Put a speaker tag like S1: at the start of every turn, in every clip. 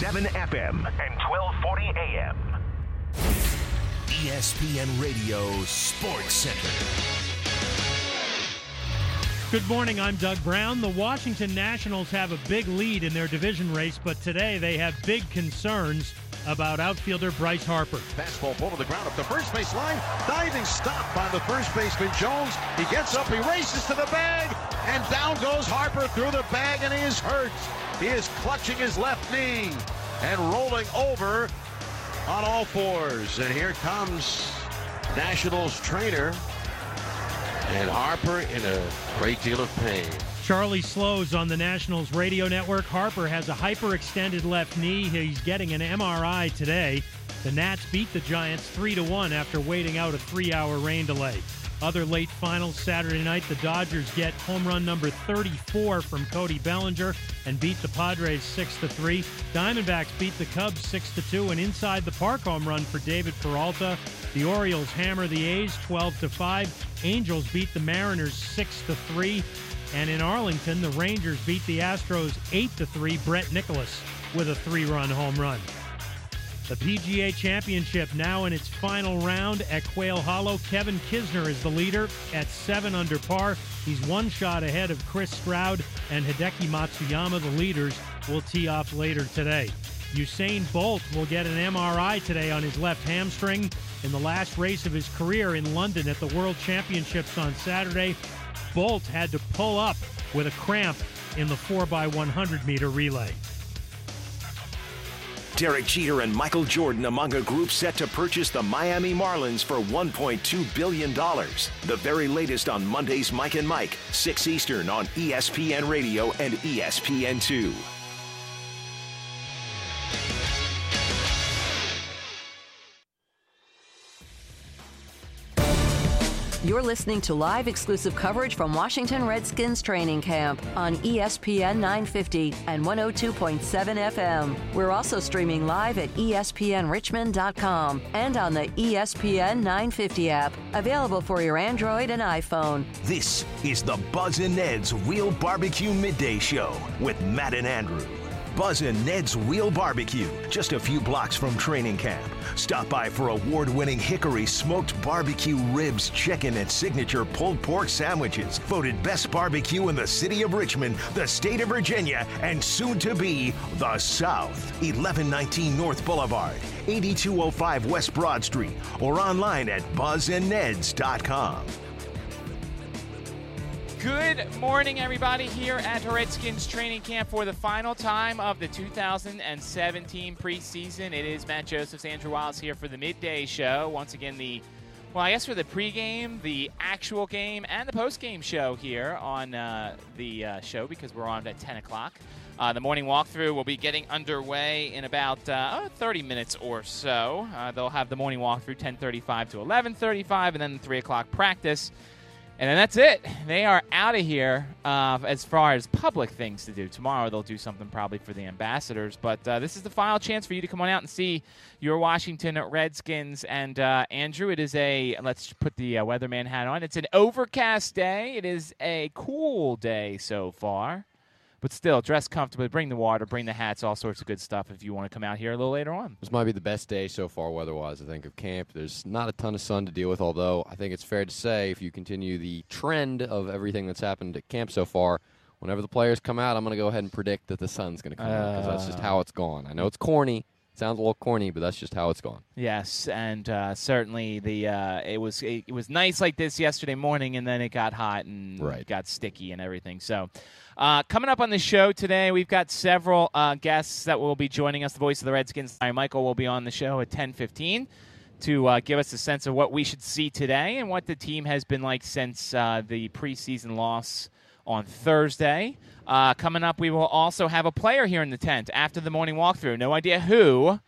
S1: 101.7 FM and 1240 AM. ESPN Radio Sports Center.
S2: Good morning. I'm Doug Brown. The Washington Nationals have a big lead in their division race, but today they have big concerns about outfielder Bryce Harper.
S3: Fastball pulled to the ground up the first base line. Diving stop by the first baseman Jones. He gets up, he races to the bag, and down goes Harper through the bag, and he is hurt. He is clutching his left knee and rolling over on all fours. And here comes Nationals trainer and Harper in a great deal of pain.
S2: Charlie Slowes on the Nationals radio network. Harper has a hyperextended left knee. He's getting an MRI today. The Nats beat the Giants 3 to 1 after waiting out a 3-hour rain delay. Other late finals Saturday night, the Dodgers get home run number 34 from Cody Bellinger and beat the Padres 6 to 3. Diamondbacks beat the Cubs 6 to 2 and inside the park home run for David Peralta. The Orioles hammer the A's 12 to 5. Angels beat the Mariners 6 to 3. And in Arlington, the Rangers beat the Astros 8 to 3. Brett Nicholas with a three-run home run. The PGA Championship now in its final round at Quail Hollow. Kevin Kisner is the leader at seven under par. He's one shot ahead of Chris Stroud and Hideki Matsuyama. The leaders will tee off later today. Usain Bolt will get an MRI today on his left hamstring in the last race of his career in London at the World Championships on Saturday. Bolt had to pull up with a cramp in the 4x100 meter relay.
S1: Derek Jeter and Michael Jordan among a group set to purchase the Miami Marlins for $1.2 billion. The very latest on Monday's Mike and Mike, 6 Eastern on ESPN Radio and ESPN2.
S4: You're listening to live exclusive coverage from Washington Redskins training camp on ESPN 950 and 102.7 FM. We're also streaming live at espnrichmond.com and on the ESPN 950 app, available for your Android and iPhone.
S1: This is the Buzz and Ned's Real Barbecue Midday Show with Matt and Andrew. Buzz and Ned's Real Barbecue, just a few blocks from training camp. Stop by for award winning Hickory smoked barbecue ribs, chicken, and signature pulled pork sandwiches. Voted best barbecue in the city of Richmond, the state of Virginia, and soon to be the South. 1119 North Boulevard, 8205 West Broad Street, or online at buzzandneds.com.
S5: Good morning, everybody, here at Redskins training camp for the final time of the 2017 preseason. It is Matt Josephs, Andrew Wiles here for the midday show. Once again, the well, I guess for the pregame, the actual game, and the postgame show here on uh, the uh, show because we're on at 10 o'clock. Uh, the morning walkthrough will be getting underway in about uh, 30 minutes or so. Uh, they'll have the morning walkthrough 10:35 to 11:35, and then the 3 o'clock practice. And then that's it. They are out of here uh, as far as public things to do. Tomorrow they'll do something probably for the ambassadors. But uh, this is the final chance for you to come on out and see your Washington Redskins. And uh, Andrew, it is a, let's put the uh, weatherman hat on. It's an overcast day. It is a cool day so far. But still, dress comfortably, bring the water, bring the hats, all sorts of good stuff if you want to come out here a little later on.
S6: This might be the best day so far weather-wise, I think, of camp. There's not a ton of sun to deal with, although I think it's fair to say if you continue the trend of everything that's happened at camp so far, whenever the players come out, I'm going to go ahead and predict that the sun's going to come out because that's just ah. how it's gone. I know it's corny. Sounds a little corny, but that's just how it's gone.
S5: Yes, and uh, certainly the uh, it was it, it, was nice like this yesterday morning, and then it got hot and
S6: right.
S5: got sticky and everything. So, uh, coming up on the show today, we've got several uh, guests that will be joining us. The voice of the Redskins, Michael, will be on the show at ten fifteen to uh, give us a sense of what we should see today and what the team has been like since uh, the preseason loss on Thursday. Uh, coming up, we will also have a player here in the tent after the morning walkthrough. No idea who,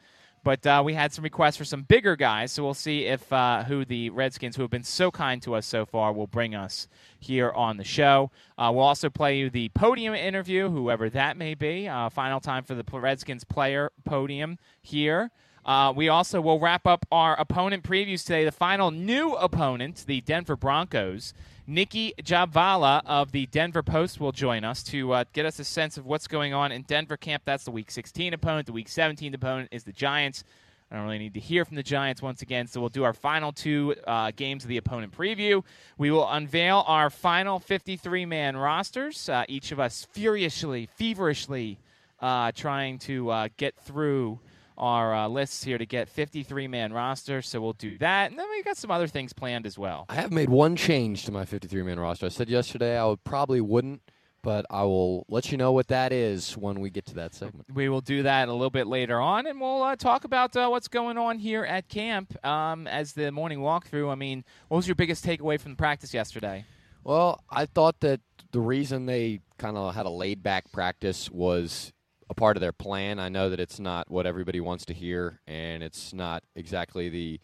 S5: but uh, we had some requests for some bigger guys, so we'll see if uh, who the Redskins, who have been so kind to us so far, will bring us here on the show. Uh, we'll also play you the podium interview, whoever that may be. Uh, final time for the Redskins player podium here. Uh, we also will wrap up our opponent previews today. The final new opponent, the Denver Broncos. Nikki Jhabvala of the Denver Post will join us to uh, get us a sense of what's going on in Denver camp. That's the Week 16 opponent. The Week 17 opponent is the Giants. I don't really need to hear from the Giants once again, so we'll do our final two uh, games of the opponent preview. We will unveil our final 53 man rosters, uh, each of us furiously, feverishly uh, trying to uh, get through our uh, lists here to get 53 man roster. So we'll do that. And then we got some other things planned as well.
S6: I have made one change to my 53 man roster. I said yesterday I would probably wouldn't, but I will let you know what that is when we get to that segment.
S5: We will do that a little bit later on, and we'll uh, talk about uh, what's going on here at camp um, as the morning walkthrough. I mean, what was your biggest takeaway from the practice yesterday?
S6: Well, I thought that the reason they kind of had a laid back practice was a part of their plan. I know that it's not what everybody wants to hear, and it's not exactly the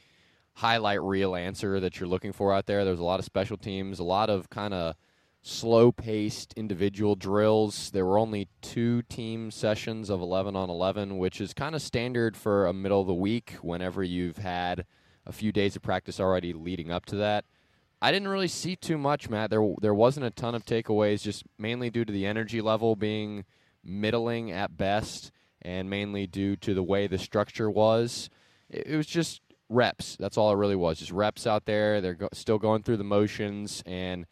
S6: highlight reel answer that you're looking for out there. There's a lot of special teams, a lot of kind of slow paced individual drills. There were only two team sessions of 11 on 11, which is kind of standard for a middle of the week whenever you've had a few days of practice already leading up to that. I didn't really see too much, Matt. There there wasn't a ton of takeaways, just mainly due to the energy level being middling at best, and mainly due to the way the structure was. It, was just reps. That's all it really was. Just reps out there. They're go- still going through the motions, and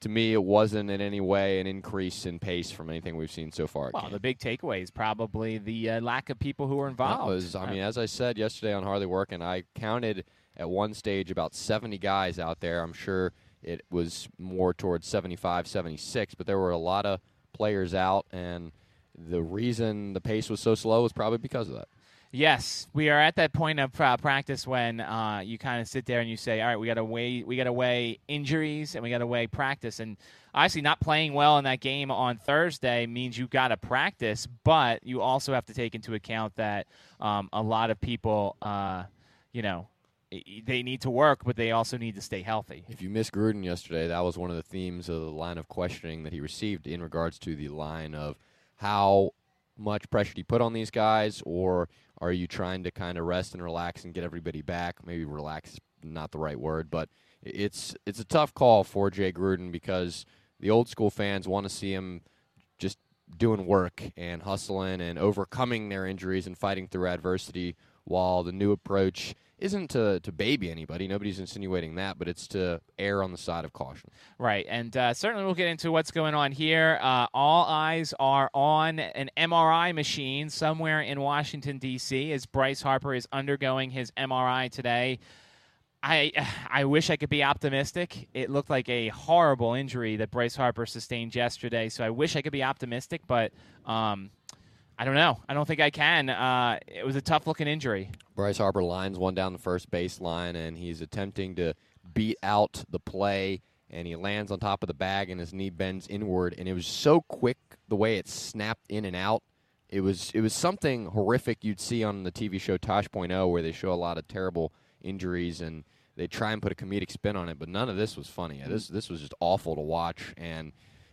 S6: to me, it wasn't in any way an increase in pace from anything we've seen so far.
S5: Well, the big takeaway is probably the uh, lack of people who are involved.
S6: Was, I mean, as I said yesterday on Hardly Working, I counted at one stage about 70 guys out there. I'm sure it was more towards 75, 76, but there were a lot of players out, and the reason the pace was so slow was probably because of that.
S5: Yes, we are at that point of uh, practice when uh, you kind of sit there and you say, "All right, we got to weigh, we got to weigh injuries and we got to weigh practice." And obviously, not playing well in that game on Thursday means you got to practice, but you also have to take into account that um, a lot of people, uh, you know, they need to work, but they also need to stay healthy.
S6: If you missed Gruden yesterday, that was one of the themes of the line of questioning that he received in regards to the line of how much pressure do you put on these guys, or are you trying to kind of rest and relax and get everybody back? Maybe relax is not the right word, but it's it's a tough call for Jay Gruden because the old school fans want to see him just doing work and hustling and overcoming their injuries and fighting through adversity, while the new approach isn't to, to baby anybody. Nobody's insinuating that, but it's to err on the side of caution.
S5: Right. And uh, certainly we'll get into what's going on here. Uh, all eyes are on an MRI machine somewhere in Washington, D.C., as Bryce Harper is undergoing his MRI today. I I wish I could be optimistic. It looked like a horrible injury that Bryce Harper sustained yesterday, so I wish I could be optimistic, but um, I don't know. I don't think I can. Uh, it was a tough looking injury.
S6: Bryce Harper lines one down the first baseline, and he's attempting to beat out the play, and he lands on top of the bag, and his knee bends inward, and it was so quick the way it snapped in and out. It was it was something horrific you'd see on the TV show Tosh.0, where they show a lot of terrible injuries and they try and put a comedic spin on it, but none of this was funny. This this was just awful to watch, and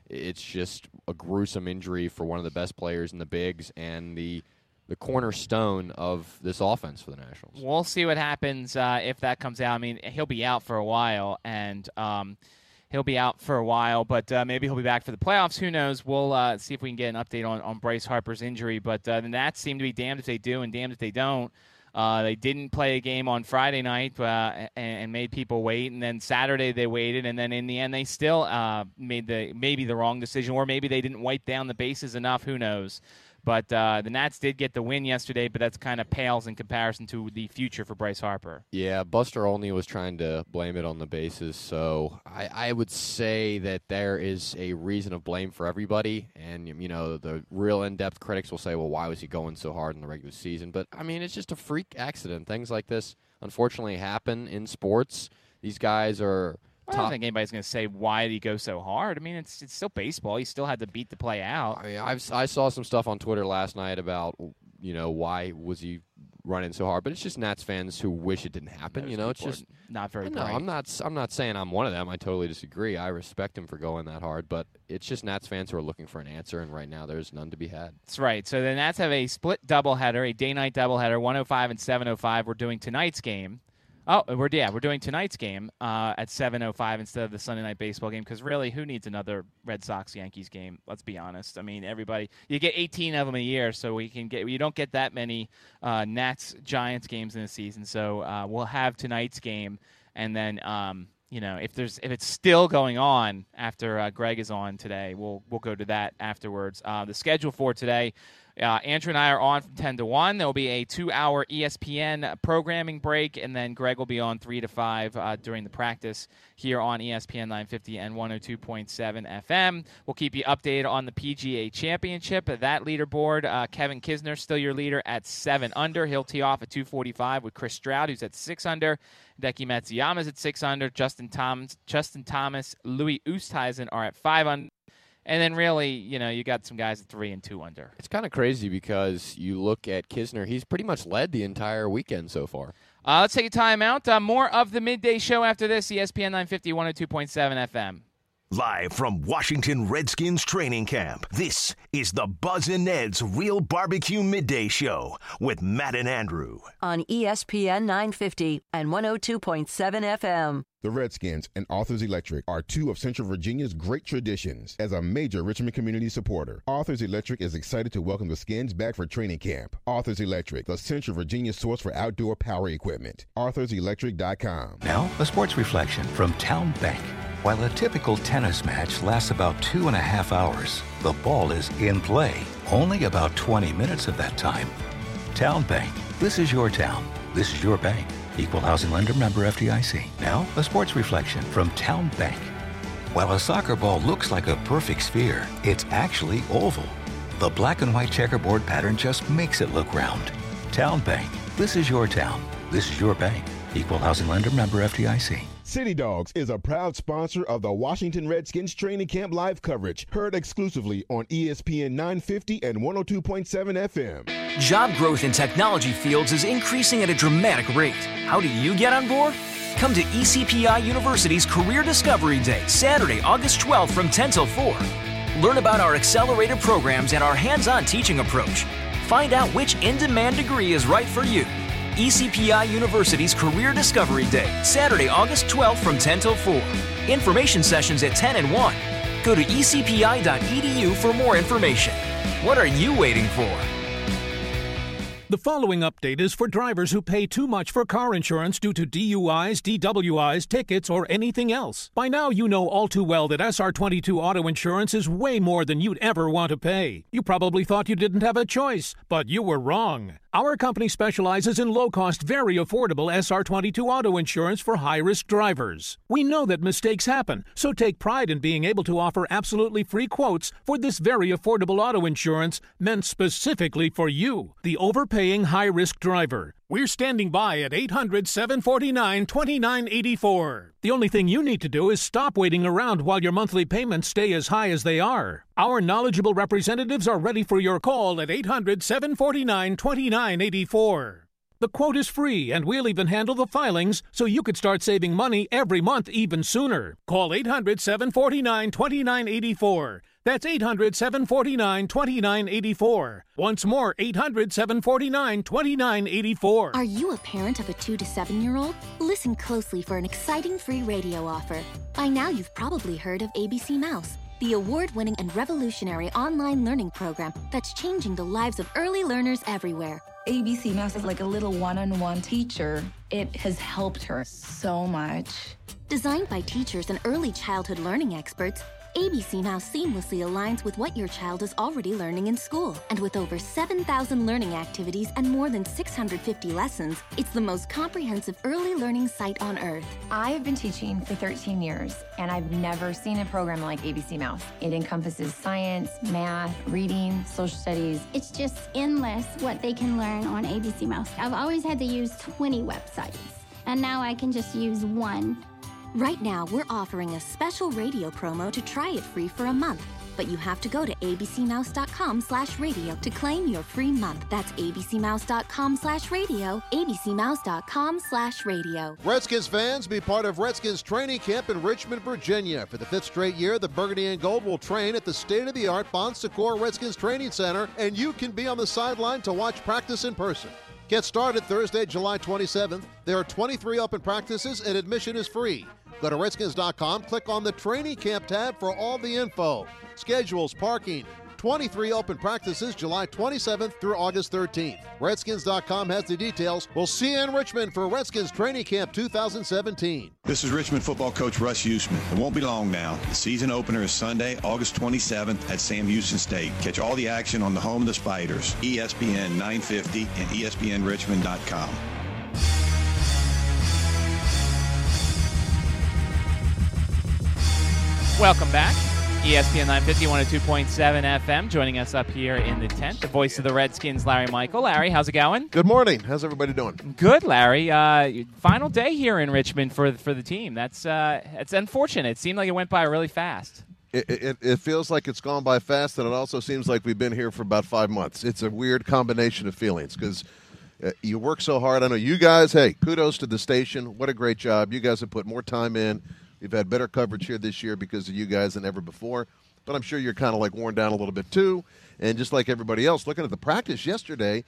S6: it's just a gruesome injury for one of the best players in the bigs and the the cornerstone of this offense for the Nationals.
S5: We'll see what happens uh, if that comes out. I mean, he'll be out for a while, and um, he'll be out for a while, but uh, maybe he'll be back for the playoffs. Who knows? We'll uh, see if we can get an update on, on Bryce Harper's injury. But uh, the Nats seem to be damned if they do and damned if they don't. Uh, they didn't play a game on Friday night uh, and, and, made people wait, and then Saturday they waited, and then in the end they still uh, made the maybe the wrong decision, or maybe they didn't wipe down the bases enough. Who knows? But uh, the Nats did get the win yesterday, but that's kind of pales in comparison to the future for Bryce Harper.
S6: Yeah, Buster Olney was trying to blame it on the bases, so I, I would say that there is a reason of blame for everybody. And, you know, the real in depth critics will say, well, why was he going so hard in the regular season? But, I mean, it's just a freak accident. Things like this unfortunately happen in sports. These guys are
S5: I don't think anybody's going to say why did he go so hard. I mean, it's it's still baseball. He still had to beat the play out.
S6: I mean, I've, I saw some stuff on Twitter last night about you know why was he running so hard, but it's just Nats fans who wish it didn't happen.
S5: Those
S6: you know, it's just
S5: not very
S6: No. I'm not. I'm not saying I'm one of them. I totally disagree. I respect him for going that hard, but it's just Nats fans who are looking for an answer, and right now there's none to be had.
S5: That's right. So the Nats have a split doubleheader, a day-night doubleheader, 105 and 705. We're doing tonight's game. Oh, we're yeah, we're doing tonight's game uh, at 7:05 instead of the Sunday night baseball game because really, who needs another Red Sox Yankees game? Let's be honest. I mean, everybody you get 18 of them a year, so we can get you don't get that many uh, Nats Giants games in a season. So uh, we'll have tonight's game, and then um, you know if there's if it's still going on after uh, Greg is on today, we'll we'll go to that afterwards. Uh, the schedule for today. Uh, Andrew and I are on from 10 to 1. There will be a two hour ESPN programming break, and then Greg will be on 3 to 5 uh, during the practice here on ESPN 950 and 102.7 FM. We'll keep you updated on the PGA Championship. That leaderboard, uh, Kevin Kisner, still your leader at 7 under. He'll tee off at 245 with Chris Stroud, who's at 6 under. Deki Matsuyama's at 6 under. Justin, Thomas, Justin Thomas, Louis Oosthuizen are at 5 under. And then really, you know, you got some guys at three and two under.
S6: It's kind of crazy because you look at Kisner; he's pretty much led the entire weekend so far.
S5: Uh, let's take a timeout. Uh, more of the midday show after this. ESPN 950, 102.7 FM.
S7: Live from Washington Redskins training camp, this is the Buzz and Ned's Real Barbecue Midday Show with Matt and Andrew.
S4: on ESPN 950 and 102.7 FM.
S8: The Redskins and Arthur's Electric are two of Central Virginia's great traditions. As a major Richmond community supporter, Arthur's Electric is excited to welcome the Skins back for training camp. Arthur's Electric, the Central Virginia source for outdoor power equipment. ArthursElectric.com.
S9: Now, a sports reflection from Town Bank. While a typical tennis match lasts about two and a half hours, the ball is in play only about 20 minutes of that time. Town Bank. This is your town. This is your bank. Equal housing lender member FDIC. Now, a sports reflection from Town Bank. While a soccer ball looks like a perfect sphere, it's actually oval. The black and white checkerboard pattern just makes it look round. Town Bank. This is your town. This is your bank. Equal housing lender member FDIC.
S8: City Dogs is a proud sponsor of the Washington Redskins training camp live coverage, heard exclusively on ESPN 950 and 102.7 FM.
S10: Job growth in technology fields is increasing at a dramatic rate. How do you get on board? Come to ECPI University's Career Discovery Day, Saturday, August 12th from 10 till 4. Learn about our accelerator programs and our hands on teaching approach. Find out which in demand degree is right for you. ECPI University's Career Discovery Day, Saturday, August 12th from 10 till 4. Information sessions at 10 and 1. Go to ecpi.edu for more information. What are you waiting for?
S11: The following update is for drivers who pay too much for car insurance due to DUIs, DWIs, tickets, or anything else. By now, you know all too well that SR22 auto insurance is way more than you'd ever want to pay. You probably thought you didn't have a choice, but you were wrong. Our company specializes in low cost, very affordable SR22 auto insurance for high risk drivers. We know that mistakes happen, so take pride in being able to offer absolutely free quotes for this very affordable auto insurance meant specifically for you, the overpaying high risk driver. We're standing by at 800 749 2984. The only thing you need to do is stop waiting around while your monthly payments stay as high as they are. Our knowledgeable representatives are ready for your call at 800 749 2984. The quote is free, and we'll even handle the filings so you could start saving money every month even sooner. Call 800 749 2984. That's 800 749 2984. Once more, 800 749 2984.
S12: Are you a parent of a two to seven year old? Listen closely for an exciting free radio offer. By now, you've probably heard of ABC Mouse, the award winning and revolutionary online learning program that's changing the lives of early learners everywhere.
S13: ABC Mouse is like a little one on one teacher. It has helped her so much.
S12: Designed by teachers and early childhood learning experts, ABC Mouse seamlessly aligns with what your child is already learning in school. And with over 7,000 learning activities and more than 650 lessons, it's the most comprehensive early learning site on earth.
S13: I have been teaching for 13 years, and I've never seen a program like ABC Mouse. It encompasses science, math, reading, social studies.
S14: It's just endless what they can learn on ABC Mouse. I've always had to use 20 websites, and now I can just use one.
S12: Right now, we're offering a special radio promo to try it free for a month. But you have to go to abcmouse.com slash radio to claim your free month. That's abcmouse.com slash radio, abcmouse.com slash radio.
S3: Redskins fans, be part of Redskins training camp in Richmond, Virginia. For the fifth straight year, the Burgundy and Gold will train at the state-of-the-art Bon Secours Redskins Training Center, and you can be on the sideline to watch practice in person. Get started Thursday, July 27th. There are 23 open practices, and admission is free. Go to redskins.com, click on the training camp tab for all the info, schedules, parking. 23 open practices July 27th through August 13th. Redskins.com has the details. We'll see you in Richmond for Redskins Training Camp 2017.
S15: This is Richmond football coach Russ Huesman. It won't be long now. The season opener is Sunday, August 27th at Sam Houston State. Catch all the action on the home of the Spiders, ESPN 950 and ESPNRichmond.com.
S5: Welcome back. ESPN 950, 102.7 FM. Joining us up here in the tent, the voice of the Redskins, Larry Michael. Larry, how's it going?
S16: Good morning. How's everybody doing?
S5: Good, Larry. Uh, final day here in Richmond for for the team. That's uh, it's unfortunate. It seemed like it went by really fast.
S16: It, it, it feels like it's gone by fast, and it also seems like we've been here for about five months. It's a weird combination of feelings because uh, you work so hard. I know you guys, hey, kudos to the station. What a great job. You guys have put more time in. We've had better coverage here this year because of you guys than ever before. But I'm sure you're kind of like worn down a little bit too. And just like everybody else, looking at the practice yesterday,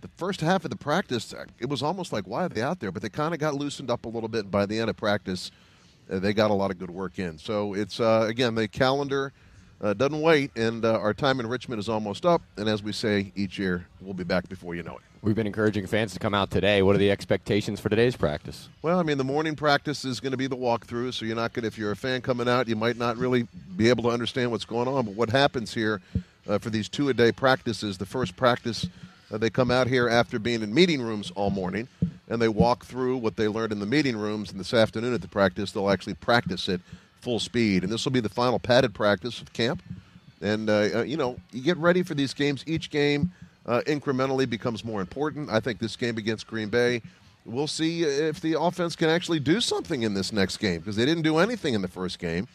S16: the first half of the practice, uh, it was almost like, why are they out there? But they kind of got loosened up a little bit. And by the end of practice, uh, they got a lot of good work in. So it's, uh, again, the calendar uh, doesn't wait. And uh, our time in Richmond is almost up. And as we say each year, we'll be back before you know it.
S6: We've been encouraging fans to come out today. What are the expectations for today's practice?
S16: Well, I mean, the morning practice is going to be the walkthrough, so you're not going to, if you're a fan coming out, you might not really be able to understand what's going on. But what happens here uh, for these two a day practices, the first practice, uh, they come out here after being in meeting rooms all morning, and they walk through what they learned in the meeting rooms. And this afternoon at the practice, they'll actually practice it full speed. And this will be the final padded practice of camp. And, uh, uh, you know, you get ready for these games. Each game uh, incrementally becomes more important. I think this game against Green Bay, we'll see if the offense can actually do something in this next game because they didn't do anything in the first game.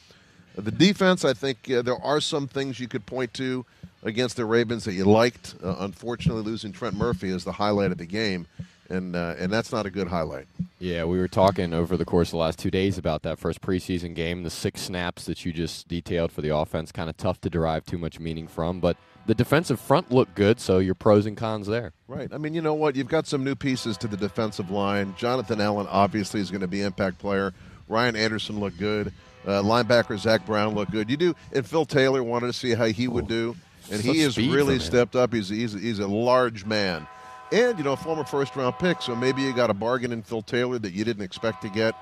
S16: The defense, I think uh, there are some things you could point to against the Ravens that you liked. Uh, unfortunately, losing Trent Murphy is the highlight of the game, and uh, and that's not a good highlight.
S6: Yeah, we were talking over the course of the last two days about that first preseason game, the six snaps that you just detailed for the offense. Kind of tough to derive too much meaning from, but the defensive front looked good, so your pros and cons there.
S16: Right. I mean, you know what? You've got some new pieces to the defensive line. Jonathan Allen obviously is going to be impact player. Ryan Anderson looked good. Uh, linebacker Zach Brown looked good. You do, and Phil Taylor wanted to see how he would do, and
S6: Such
S16: he has really stepped up. He's he's he's a large man, and you know, former first round pick. So maybe you got a bargain in Phil Taylor that you didn't expect to get.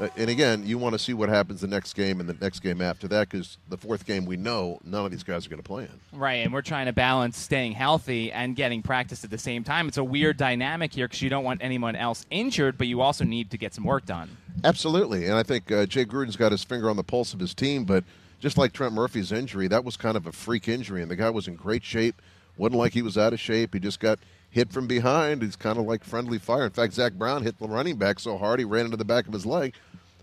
S16: Uh, and again, you want to see what happens the next game and the next game after that because the fourth game we know none of these guys are going to play in.
S5: Right, and we're trying to balance staying healthy and getting practice at the same time. It's a weird dynamic here because you don't want anyone else injured, but you also need to get some work done.
S16: Absolutely, and I think uh, Jay Gruden's got his finger on the pulse of his team. But just like Trent Murphy's injury, that was kind of a freak injury, and the guy was in great shape. wasn't like he was out of shape. He just got hit from behind. He's kind of like friendly fire. In fact, Zach Brown hit the running back so hard he ran into the back of his leg.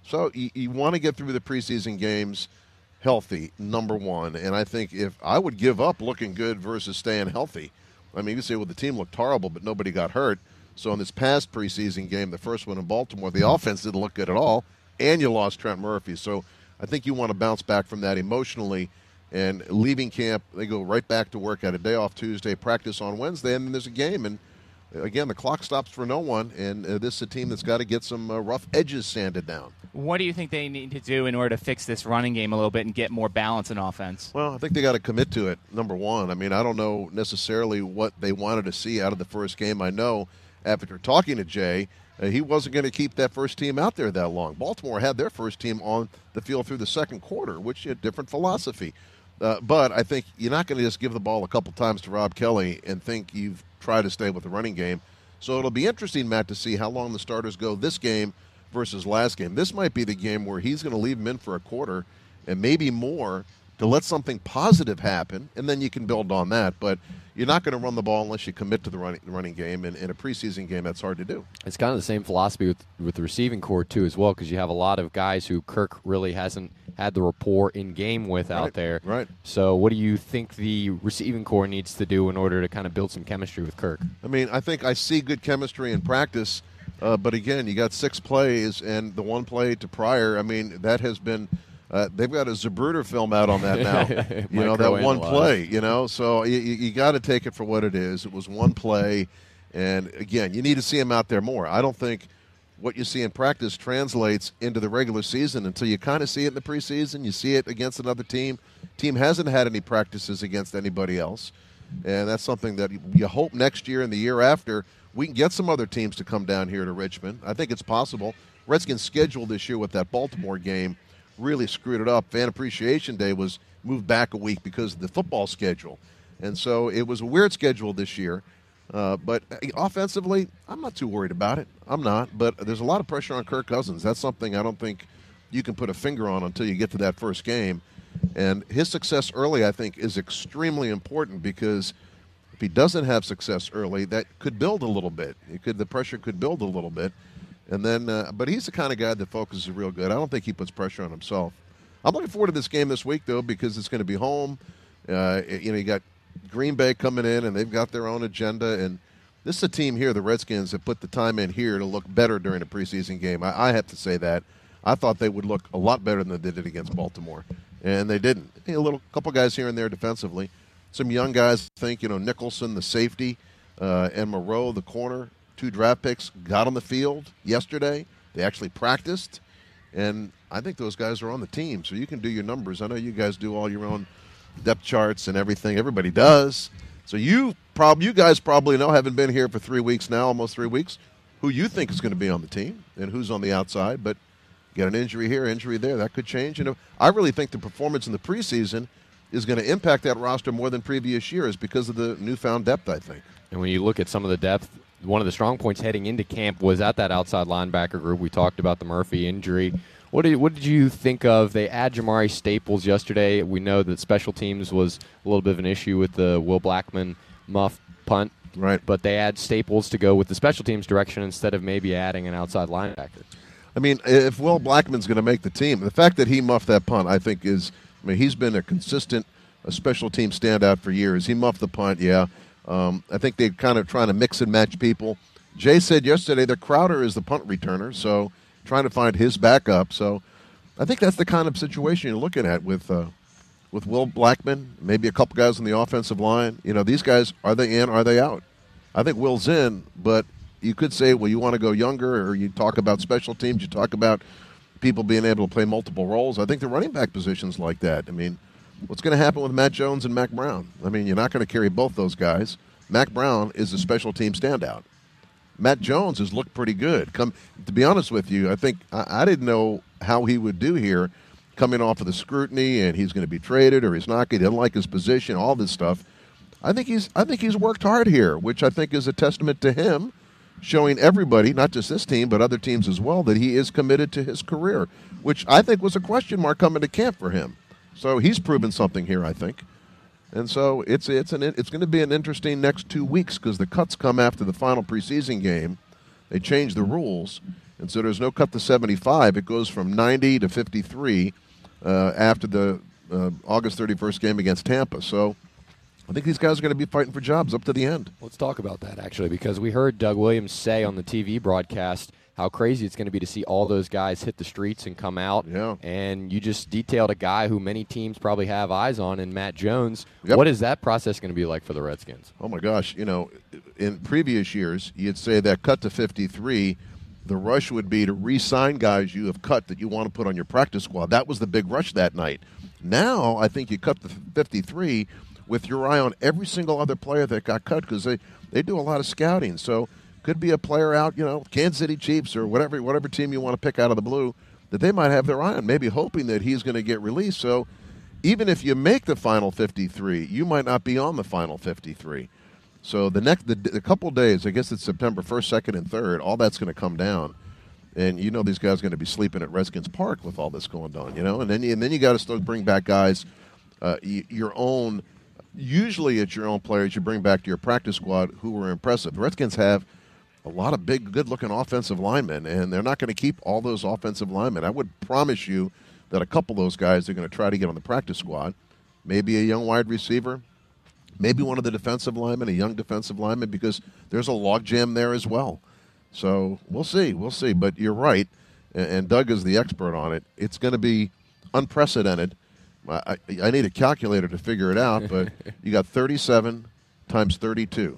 S16: So you, you want to get through the preseason games healthy, number one. And I think if I would give up looking good versus staying healthy. I mean, you say, well, the team looked horrible, but nobody got hurt. So in this past preseason game, the first one in Baltimore, the offense didn't look good at all, and you lost Trent Murphy. So I think you want to bounce back from that emotionally. And leaving camp, they go right back to work. Had a day off Tuesday, practice on Wednesday, and then there's a game. And again, the clock stops for no one. And uh, this is a team that's got to get some uh, rough edges sanded down.
S5: What do you think they need to do in order to fix this running game a little bit and get more balance in offense?
S16: Well, I think they got to commit to it. Number one, I mean, I don't know necessarily what they wanted to see out of the first game. I know after talking to Jay, uh, he wasn't going to keep that first team out there that long. Baltimore had their first team on the field through the second quarter, which had a different philosophy. Uh, but I think you're not going to just give the ball a couple times to Rob Kelly and think you've tried to stay with the running game. So it'll be interesting, Matt, to see how long the starters go this game versus last game. This might be the game where he's going to leave him in for a quarter and maybe more to let something positive happen, and then you can build on that. But you're not going to run the ball unless you commit to the running, running game. And in a preseason game, that's hard to do.
S6: It's kind of the same philosophy with, with the receiving corps, too, as well, because you have a lot of guys who Kirk really hasn't had the rapport in game with
S16: right,
S6: out there.
S16: Right.
S6: So, what do you think the receiving corps needs to do in order to kind of build some chemistry with Kirk?
S16: I mean, I think I see good chemistry in practice. Uh, but again, you got six plays, and the one play to Pryor. I mean, that has been uh, they've got a Zapruder film out on that now. you know that one play. You know, so you, you got to take it for what it is. It was one play, and again, you need to see him out there more. I don't think what you see in practice translates into the regular season until you kind of see it in the preseason. You see it against another team. Team hasn't had any practices against anybody else, and that's something that you hope next year and the year after we can get some other teams to come down here to Richmond. I think it's possible. Redskins schedule this year with that Baltimore game really screwed it up. Fan Appreciation Day was moved back a week because of the football schedule. And so it was a weird schedule this year. Uh, but offensively, I'm not too worried about it. I'm not. But there's a lot of pressure on Kirk Cousins. That's something I don't think you can put a finger on until you get to that first game. And his success early, I think, is extremely important because if he doesn't have success early, that could build a little bit. It could the pressure could build a little bit. And then, uh, but he's the kind of guy that focuses real good. I don't think he puts pressure on himself. I'm looking forward to this game this week though because it's going to be home. Uh, you know, you got Green Bay coming in and they've got their own agenda. And this is a team here, the Redskins, that put the time in here to look better during a preseason game. I, I have to say that. I thought they would look a lot better than they did against Baltimore, and they didn't. A little couple guys here and there defensively. Some young guys, I think you know Nicholson, the safety, uh, and Moreau, the corner two draft picks got on the field yesterday. They actually practiced, and I think those guys are on the team. So you can do your numbers. I know you guys do all your own depth charts and everything. Everybody does. So you prob you guys probably know, haven't been here for three weeks now, almost three weeks, who you think is going to be on the team and who's on the outside. But get an injury here, injury there, that could change. Know, I really think the performance in the preseason is going to impact that roster more than previous years because of the newfound depth. I think.
S6: And when you look at some of the depth one of the strong points heading into camp was at that outside linebacker group. We talked about the Murphy injury. What did what did you think of? They add Jamari Staples yesterday. We know that special teams was a little bit of an issue with the Will Blackmon muff punt.
S16: Right.
S6: But they add Staples to go with the special teams direction instead of maybe adding an outside linebacker.
S16: I mean, if Will Blackmon's going to make the team, the fact that he muffed that punt, I think, is. I mean, he's been a consistent, a special team standout for years. He muffed the punt, yeah. Um, I think they're kind of trying to mix and match people. Jay said yesterday that Crowder is the punt returner, so trying to find his backup. So I think that's the kind of situation you're looking at with uh, with Will Blackmon, maybe a couple guys on the offensive line. You know, these guys are they in? Are they out? I think Will's in, but you could say, well, you want to go younger, or you talk about special teams, you talk about people being able to play multiple roles. I think the running back positions like that. I mean, what's going to happen with Matt Jones and Mack Brown? I mean, you're not going to carry both those guys. Mack Brown is a special team standout. Matt Jones has looked pretty good. Come to be honest with you, I think I, I didn't know how he would do here, coming off of the scrutiny, and he's going to be traded or he's not. He didn't like his position, all this stuff. I think he's I think he's worked hard here, which I think is a testament to him, showing everybody, not just this team but other teams as well, that he is committed to his career, which I think was a question mark coming to camp for him. So he's proven something here, I think. And so it's it's an it's going to be an interesting next two weeks because the cuts come after the final preseason game. They change the rules, and so there's no cut to 75. It goes from 90 to 53 uh, after the uh, August 31st game against Tampa. So I think these guys are going to be fighting for jobs up to the end.
S6: Let's talk about that actually, because we heard Doug Williams say on the TV broadcast how crazy it's going to be to see all those guys hit the streets and come out.
S16: Yeah.
S6: And you just detailed a guy who many teams probably have eyes on in Matt Jones.
S16: Yep.
S6: What is that process going to be like for the Redskins?
S16: Oh my gosh, you know, in previous years, you'd say that cut to 53, the rush would be to re-sign guys you have cut that you want to put on your practice squad. That was the big rush that night. Now, I think you cut the 53 with your eye on every single other player that got cut because they, they do a lot of scouting. So could be a player out, you know, Kansas City Chiefs or whatever whatever team you want to pick out of the blue that they might have their eye on, maybe hoping that he's going to get released. So even if you make the final 53, you might not be on the final 53. So the next the, the couple days, I guess it's September 1st, 2nd, and 3rd, all that's going to come down. And you know these guys are going to be sleeping at Redskins Park with all this going on, you know. And then you, and then you got to still bring back guys uh, y- your own. Usually, it's your own players you bring back to your practice squad who were impressive. The Redskins have a lot of big, good-looking offensive linemen, and they're not going to keep all those offensive linemen. I would promise you that a couple of those guys are going to try to get on the practice squad. Maybe a young wide receiver, maybe one of the defensive linemen, a young defensive lineman, because there's a logjam there as well. So we'll see, we'll see. But you're right, and, Doug is the expert on it. It's going to be unprecedented. I, I need a calculator to figure it out, but you got 37 times 32.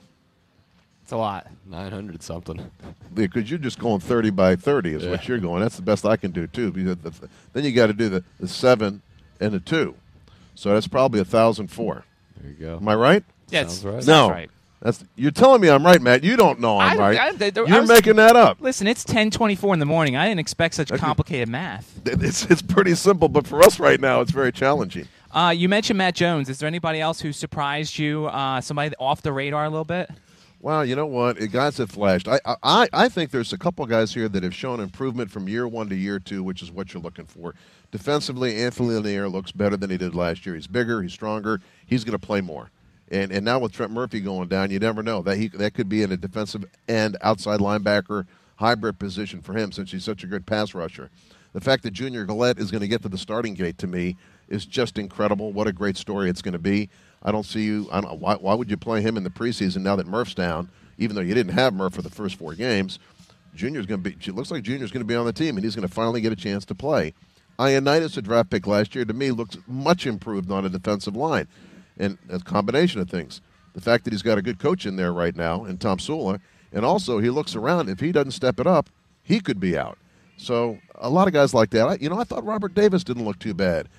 S5: It's a lot.
S6: 900 something.
S16: Because you're just going 30 by 30 is what you're going. That's the best I can do, too. Because the, then you got to do the, the 7 and the 2. So that's probably a 1,004.
S6: There you go.
S16: Am I right?
S5: Yeah, Sounds right.
S16: No.
S5: sounds right.
S16: That's, you're telling me I'm right, Matt. You don't know I'm
S5: I-
S16: right.
S5: I- I- I
S16: you're
S5: was-
S16: making that up.
S5: Listen, it's 10:24 in the morning. I didn't expect such complicated math.
S16: It's, it's pretty simple, but for us right now, it's very challenging.
S5: Uh, you mentioned Matt Jones. Is there anybody else who surprised you? Uh, somebody off the radar a little bit?
S16: Wow, you know what? It, guys have flashed. I, I I think there's a couple guys here that have shown improvement from year one to year two, which is what you're looking for. Defensively, Anthony Lanier looks better than he did last year. He's bigger, he's stronger, he's going to play more. And and now with Trent Murphy going down, you never know that he that could be in a defensive end outside linebacker hybrid position for him since he's such a good pass rusher. The fact that Junior Galette is going to get to the starting gate to me is just incredible. What a great story it's going to be. I don't see you. I don't, why, why would you play him in the preseason now that Murph's down? Even though you didn't have Murph for the first four games, Junior's going to be. It looks like Junior's going to be on the team, and he's going to finally get a chance to play. Ioannidis, a draft pick last year, to me looks much improved on a defensive line, and a combination of things. The fact that he's got a good coach in there right now, and Tomsula, and also he looks around. If he doesn't step it up, he could be out. So a lot of guys like that. I, you know, I thought Robert Davis didn't look too bad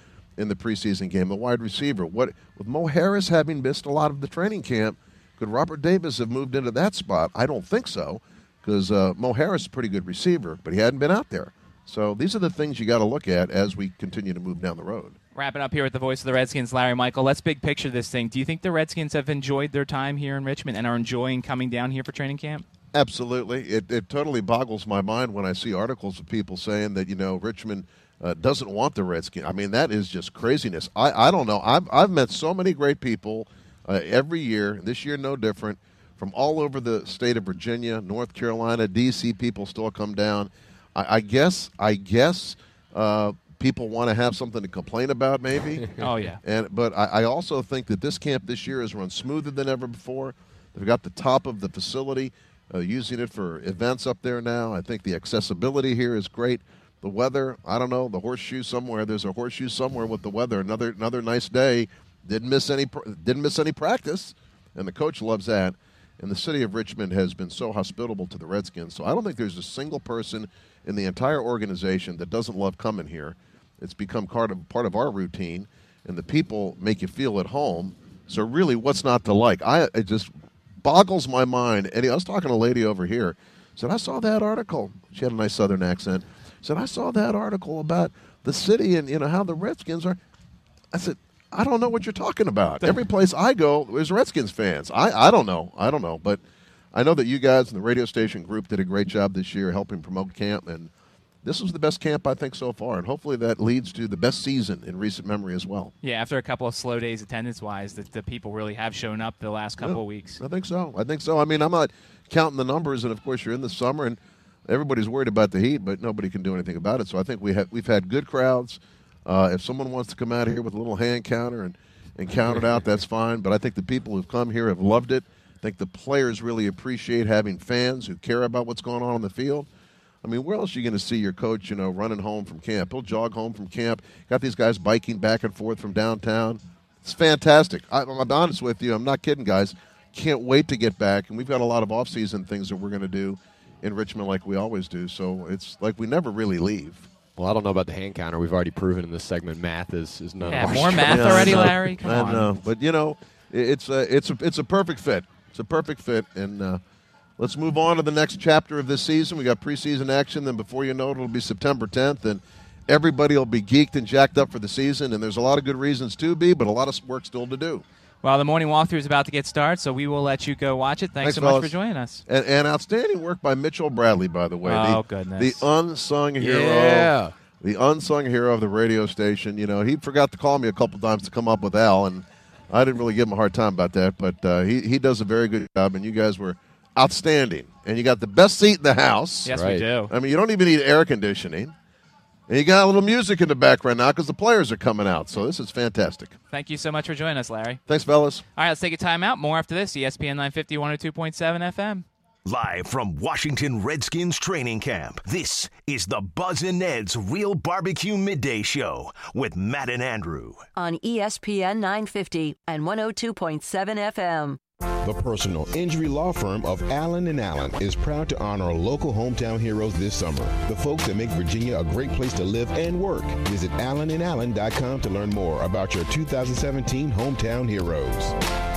S16: in the preseason game, the wide receiver. What with Mo Harris having missed a lot of the training camp, could Robert Davis have moved into that spot? I don't think so, because uh, Mo Harris is a pretty good receiver, but he hadn't been out there. So these are the things you got to look at as we continue to move down the road.
S5: Wrapping up here with the voice of the Redskins, Larry Michael. Let's big picture this thing. Do you think the Redskins have enjoyed their time here in Richmond and are enjoying coming down here for training camp?
S16: Absolutely. It, it totally boggles my mind when I see articles of people saying that, you know, Richmond uh, doesn't want the Redskins. I mean, that is just craziness. I, I don't know. I've, I've met so many great people uh, every year, this year no different, from all over the state of Virginia, North Carolina, D.C. People still come down. I, I guess, I guess uh, people want to have something to complain about, maybe.
S5: Oh, yeah.
S16: And but I, I also think that this camp this year has run smoother than ever before. They've got the top of the facility, uh, using it for events up there now. I think the accessibility here is great. The weather, I don't know, the horseshoe somewhere. There's a horseshoe somewhere with the weather. Another another nice day. Didn't miss any didn't miss any practice, and the coach loves that. And the city of Richmond has been so hospitable to the Redskins. So I don't think there's a single person in the entire organization that doesn't love coming here. It's become part of part of our routine, and the people make you feel at home. So really, what's not to like? I it just boggles my mind. And I was talking to a lady over here. Said I saw that article. She had a nice Southern accent. Said I saw that article about the city and you know how the Redskins are. I said I don't know what you're talking about. Every place I go, there's Redskins fans. I I don't know. I don't know, but I know that you guys and the radio station group did a great job this year helping promote camp and. This was the best camp I think so far, and hopefully that leads to the best season in recent memory as well.
S5: Yeah, after a couple of slow days attendance wise, the, the people really have shown up the last couple
S16: Yeah,
S5: of weeks.
S16: I think so. I think so. I mean, I'm not counting the numbers, and of course, you're in the summer, and everybody's worried about the heat, but nobody can do anything about it. So I think we have we've had good crowds. Uh, if someone wants to come out here with a little hand counter and and count it out, that's fine. But I think the people who've come here have loved it. I think the players really appreciate having fans who care about what's going on on the field. I mean, where else are you going to see your coach, you know, running home from camp? He'll jog home from camp. Got these guys biking back and forth from downtown. It's fantastic. I, I'm honest with you. I'm not kidding, guys. Can't wait to get back. And we've got a lot of off-season things that we're going to do in Richmond like we always do. So it's like we never really leave.
S6: Well, I don't know about the hand counter. We've already proven in this segment math is, is none
S5: Yeah,
S6: of our
S5: more
S6: strength.
S5: math already, Larry? Come
S16: I
S5: on.
S16: know, but you know, it's a it's a it's a perfect fit. It's a perfect fit, and uh, let's move on to the next chapter of this season. We got preseason action, then before you know it, it'll be September 10th, and everybody will be geeked and jacked up for the season. And there's a lot of good reasons to be, but a lot of work still to do.
S5: Well, the morning walkthrough is about to get started, so we will let you go watch it. Thanks, so much for joining us.
S16: And, and outstanding work by Mitchell Bradley, by the way.
S5: Oh,
S16: the,
S5: goodness.
S16: The unsung hero.
S6: Yeah.
S16: the unsung hero of the radio station. You know, he forgot to call me a couple times to come up with Al, and I didn't really give him a hard time about that. But uh, he he does a very good job, and you guys were outstanding. And you got the best seat in the house.
S5: Yes, we do.
S16: I mean, you don't even need air conditioning. And you got a little music in the background now because the players are coming out. So this is fantastic.
S5: Thank you so much for joining us, Larry.
S16: Thanks, fellas.
S5: All right, let's take a time out. More after this. ESPN 950, 102.7 FM.
S7: Live from Washington Redskins training camp, this is the Buzz and Ned's Real Barbecue Midday Show with Matt and Andrew.
S4: on ESPN 950 and 102.7 FM.
S8: The personal injury law firm of Allen and Allen is proud to honor local hometown heroes this summer. The folks that make Virginia a great place to live and work. Visit allenandallen.com to learn more about your 2017 hometown heroes.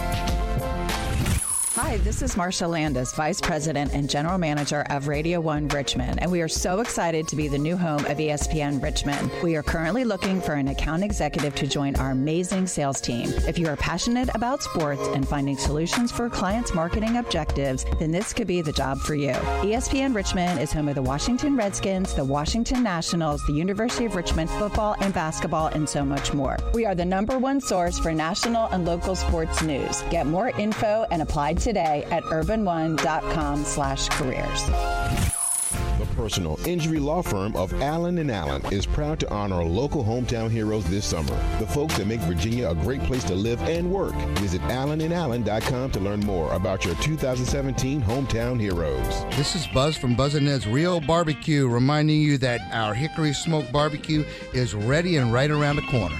S17: Hi, this is Marsha Landis, Vice President and General Manager of Radio 1 Richmond, and we are so excited to be the new home of ESPN Richmond. We are currently looking for an account executive to join our amazing sales team. If you are passionate about sports and finding solutions for clients' marketing objectives, then this could be the job for you. ESPN Richmond is home of the Washington Redskins, the Washington Nationals, the University of Richmond football and basketball, and so much more. We are the number one source for national and local sports news. Get more info and apply today at urban1.com slash careers.
S8: The personal injury law firm of Allen and Allen is proud to honor local hometown heroes this summer. The folks that make Virginia a great place to live and work. Visit allenandallen.com to learn more about your 2017 hometown heroes.
S18: This is Buzz from Buzz and Ned's Real Barbecue, reminding you that our Hickory Smoke Barbecue is ready and right around the corner.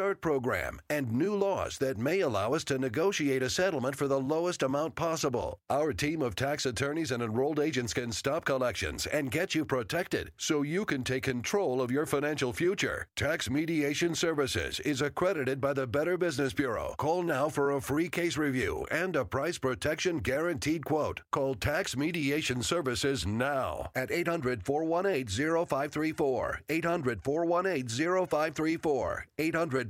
S19: program and new laws that may allow us to negotiate a settlement for the lowest amount possible. Our team of tax attorneys and enrolled agents can stop collections and get you protected so you can take control of your financial future. Tax Mediation Services is accredited by the Better Business Bureau. Call now for a free case review and a price protection guaranteed quote. Call Tax Mediation Services now at 800 418 0534. 800 418 0534. 800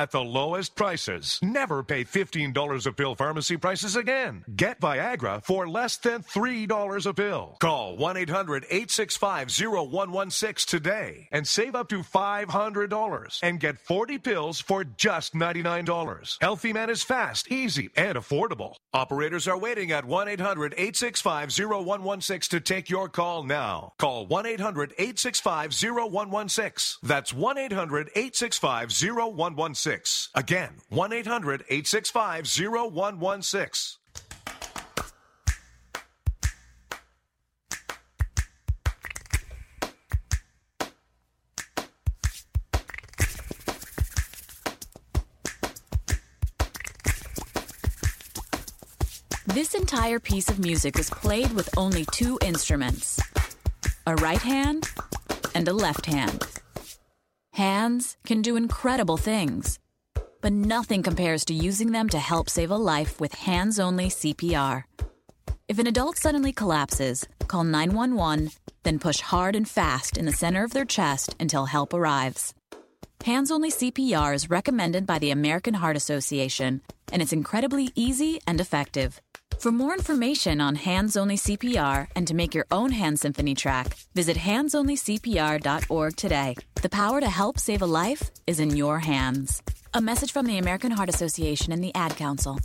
S20: at the lowest prices, never pay $15 a pill pharmacy prices again. Get Viagra for less than $3 a pill. Call 1 800 865 0116 today and save up to $500 and get 40 pills for just $99. Healthy Man is fast, easy, and affordable. Operators are waiting at 1 800 865 0116 to take your call now. Call 1 800 865 0116. That's 1 800 865 0116. Again, 1 800 865 0116.
S21: This entire piece of music was played with only two instruments a right hand and a left hand. Hands can do incredible things, but nothing compares to using them to help save a life with hands only CPR. If an adult suddenly collapses, call 911, then push hard and fast in the center of their chest until help arrives. Hands only CPR is recommended by the American Heart Association, and it's incredibly easy and effective. For more information on hands only CPR and to make your own hand symphony track, visit handsonlycpr.org today. The power to help save a life is in your hands. A message from the American Heart Association and the Ad Council.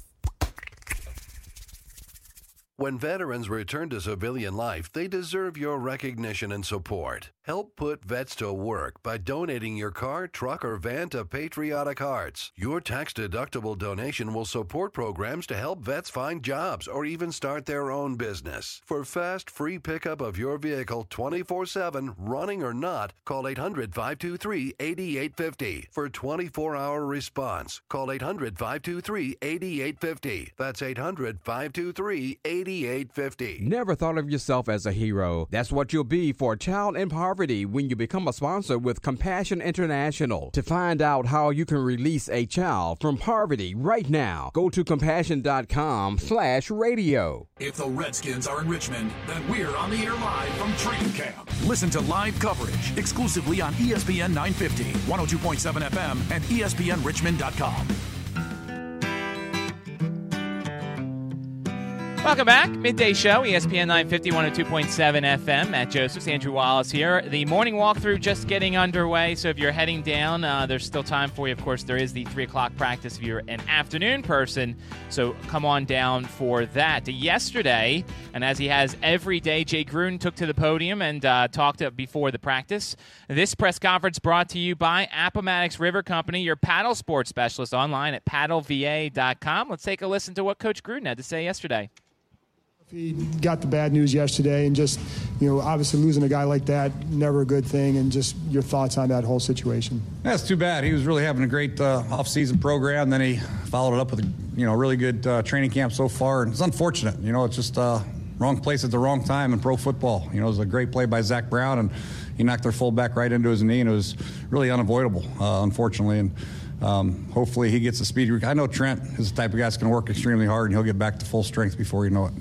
S19: When veterans return to civilian life, they deserve your recognition and support. Help put vets to work by donating your car, truck, or van to Patriotic Hearts. Your tax deductible donation will support programs to help vets find jobs or even start their own business. For fast, free pickup of your vehicle 24 7, running or not, call 800 523 8850. For 24 hour response, call 800 523 8850. That's 800 523 8850.
S22: Never thought of yourself as a hero. That's what you'll be for a child in when you become a sponsor with Compassion International. To find out how you can release a child from poverty right now, go to compassion.com slash radio.
S23: If the Redskins are in Richmond, then we're on the air live from training camp. Listen to live coverage exclusively on ESPN 950, 102.7 FM, and ESPNRichmond.com.
S5: Welcome back. Midday Show, ESPN 950, 102.7 FM. Matt Josephs, Andrew Wallace here. The morning walkthrough just getting underway, so if you're heading down, uh, there's still time for you. Of course, there is the 3 o'clock practice if you're an afternoon person, so come on down for that. Yesterday, and as he has every day, Jay Gruden took to the podium and uh, talked before the practice. This press conference brought to you by Appomattox River Company, your paddle sports specialist online at paddleva.com. Let's take a listen to what Coach Gruden had to say yesterday.
S24: He got the bad news yesterday, and just, you know, obviously losing a guy like that, never a good thing, and just your thoughts on that whole situation.
S25: That's too bad. He was really having a great uh, off-season program. Then he followed it up with a you know really good uh, training camp so far. And it's unfortunate. You know, it's just uh, wrong place at the wrong time in pro football. You know, it was a great play by Zach Brown, and he knocked their fullback right into his knee, and it was really unavoidable, uh, unfortunately. And um, hopefully he gets a speedy. Rec- I know Trent is the type of guy that's going to work extremely hard, and he'll get back to full strength before you know it.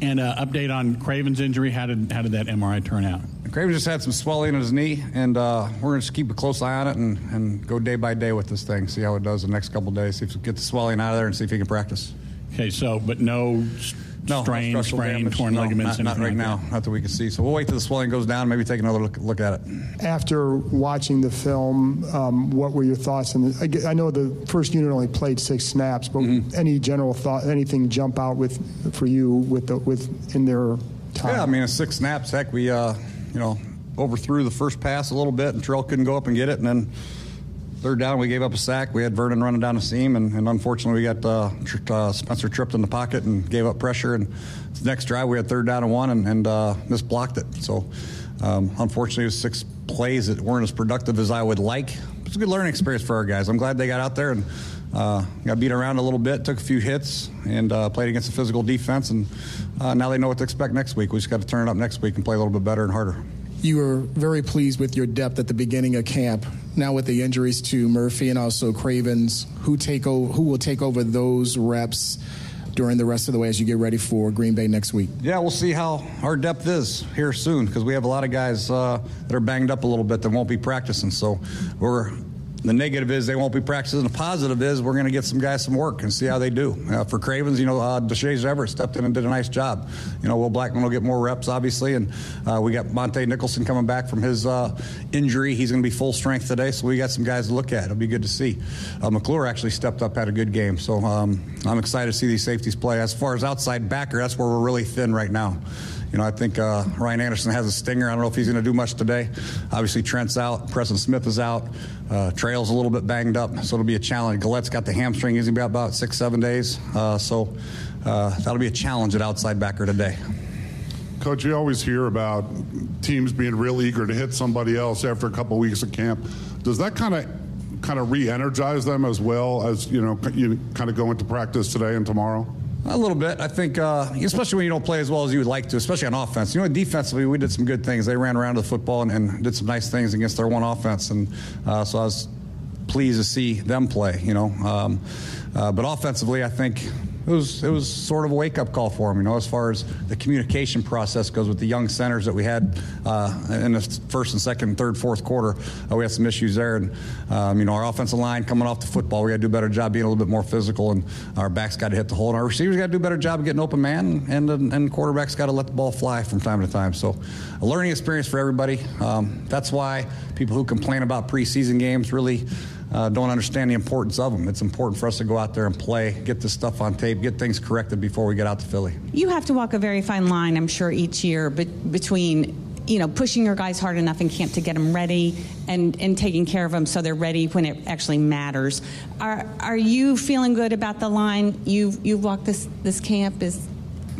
S26: And uh, update on Craven's injury. How did how did that MRI turn out?
S25: Craven just had some swelling in his knee, and uh, we're going to keep a close eye on it and, and go day by day with this thing, see how it does the next couple days, see if we get the swelling out of there and see if he can practice.
S26: Okay, so but no,
S25: No,
S26: strain,
S25: structural
S26: sprain,
S25: damage.
S26: torn
S25: No,
S26: ligaments,
S25: Not, not right
S26: like
S25: now, not that we can see. So we'll wait till the swelling goes down, maybe take another look, look at it.
S24: After watching the film, um, what were your thoughts? And I, I know the first unit only played six snaps, but
S25: Mm-hmm.
S24: any general thought, anything jump out with for you with the with in their time?
S25: Yeah, I mean, it's six snaps. Heck, we, uh, you know, overthrew the first pass a little bit, and Terrelle couldn't go up and get it. And then third down, we gave up a sack. We had Vernon running down the seam, and, and unfortunately, we got uh, uh, Spencer tripped in the pocket and gave up pressure. And next drive, we had third down and one, and, and uh, misblocked it. So, um, unfortunately, it was six plays that weren't as productive as I would like. It's a good learning experience for our guys. I'm glad they got out there and uh, got beat around a little bit, took a few hits, and uh, played against a physical defense. And uh, now they know what to expect next week. We just got to turn it up next week and play a little bit better and harder.
S27: You were very pleased with your depth at the beginning of camp. Now with the injuries to Murphy and also Cravens, who take o- who will take over those reps during the rest of the way as you get ready for Green Bay next week?
S25: Yeah, we'll see how our depth is here soon because we have a lot of guys uh, that are banged up a little bit that won't be practicing. So we're the negative is they won't be practicing. The positive is we're going to get some guys some work and see how they do. Uh, for Cravens, you know, uh, Deshazor Everett stepped in and did a nice job. You know, Will Blackmon will get more reps, obviously, and uh, we got Montae Nicholson coming back from his uh, injury. He's going to be full strength today, so we got some guys to look at. It'll be good to see. Uh, McClure actually stepped up, had a good game, so um, I'm excited to see these safeties play. As far as outside backer, that's where we're really thin right now. You know, I think uh, Ryan Anderson has a stinger. I don't know if he's going to do much today. Obviously, Trent's out. Preston Smith is out. Uh, Trail's a little bit banged up, so it'll be a challenge. Galette's got the hamstring. He's going to be out about six, seven days. Uh, so uh, that'll be a challenge at outside backer today.
S28: Coach, you always hear about teams being real eager to hit somebody else after a couple weeks of camp. Does that kind of kind of re-energize them as well as you know you kind of go into practice today and tomorrow?
S25: A little bit. I think, uh, especially when you don't play as well as you would like to, especially on offense. You know, defensively, we did some good things. They ran around to the football and, and did some nice things against their one offense. And uh, so I was pleased to see them play, you know. Um, uh, but offensively, I think it was it was sort of a wake up call for them, you know, as far as the communication process goes with the young centers that we had uh, in the first and second, and third, fourth quarter. Uh, we had some issues there, and um, you know, our offensive line coming off the football, we got to do a better job being a little bit more physical, and our backs got to hit the hole, and our receivers got to do a better job of getting open man, and and quarterbacks got to let the ball fly from time to time. So, a learning experience for everybody. Um, that's why people who complain about preseason games really uh, don't understand the importance of them. It's important for us to go out there and play, get this stuff on tape, get things corrected before we get out to Philly.
S29: You have to walk a very fine line, I'm sure, each year but between you know pushing your guys hard enough in camp to get them ready and, and taking care of them so they're ready when it actually matters. Are are you feeling good about the line you've you've walked this this camp? Is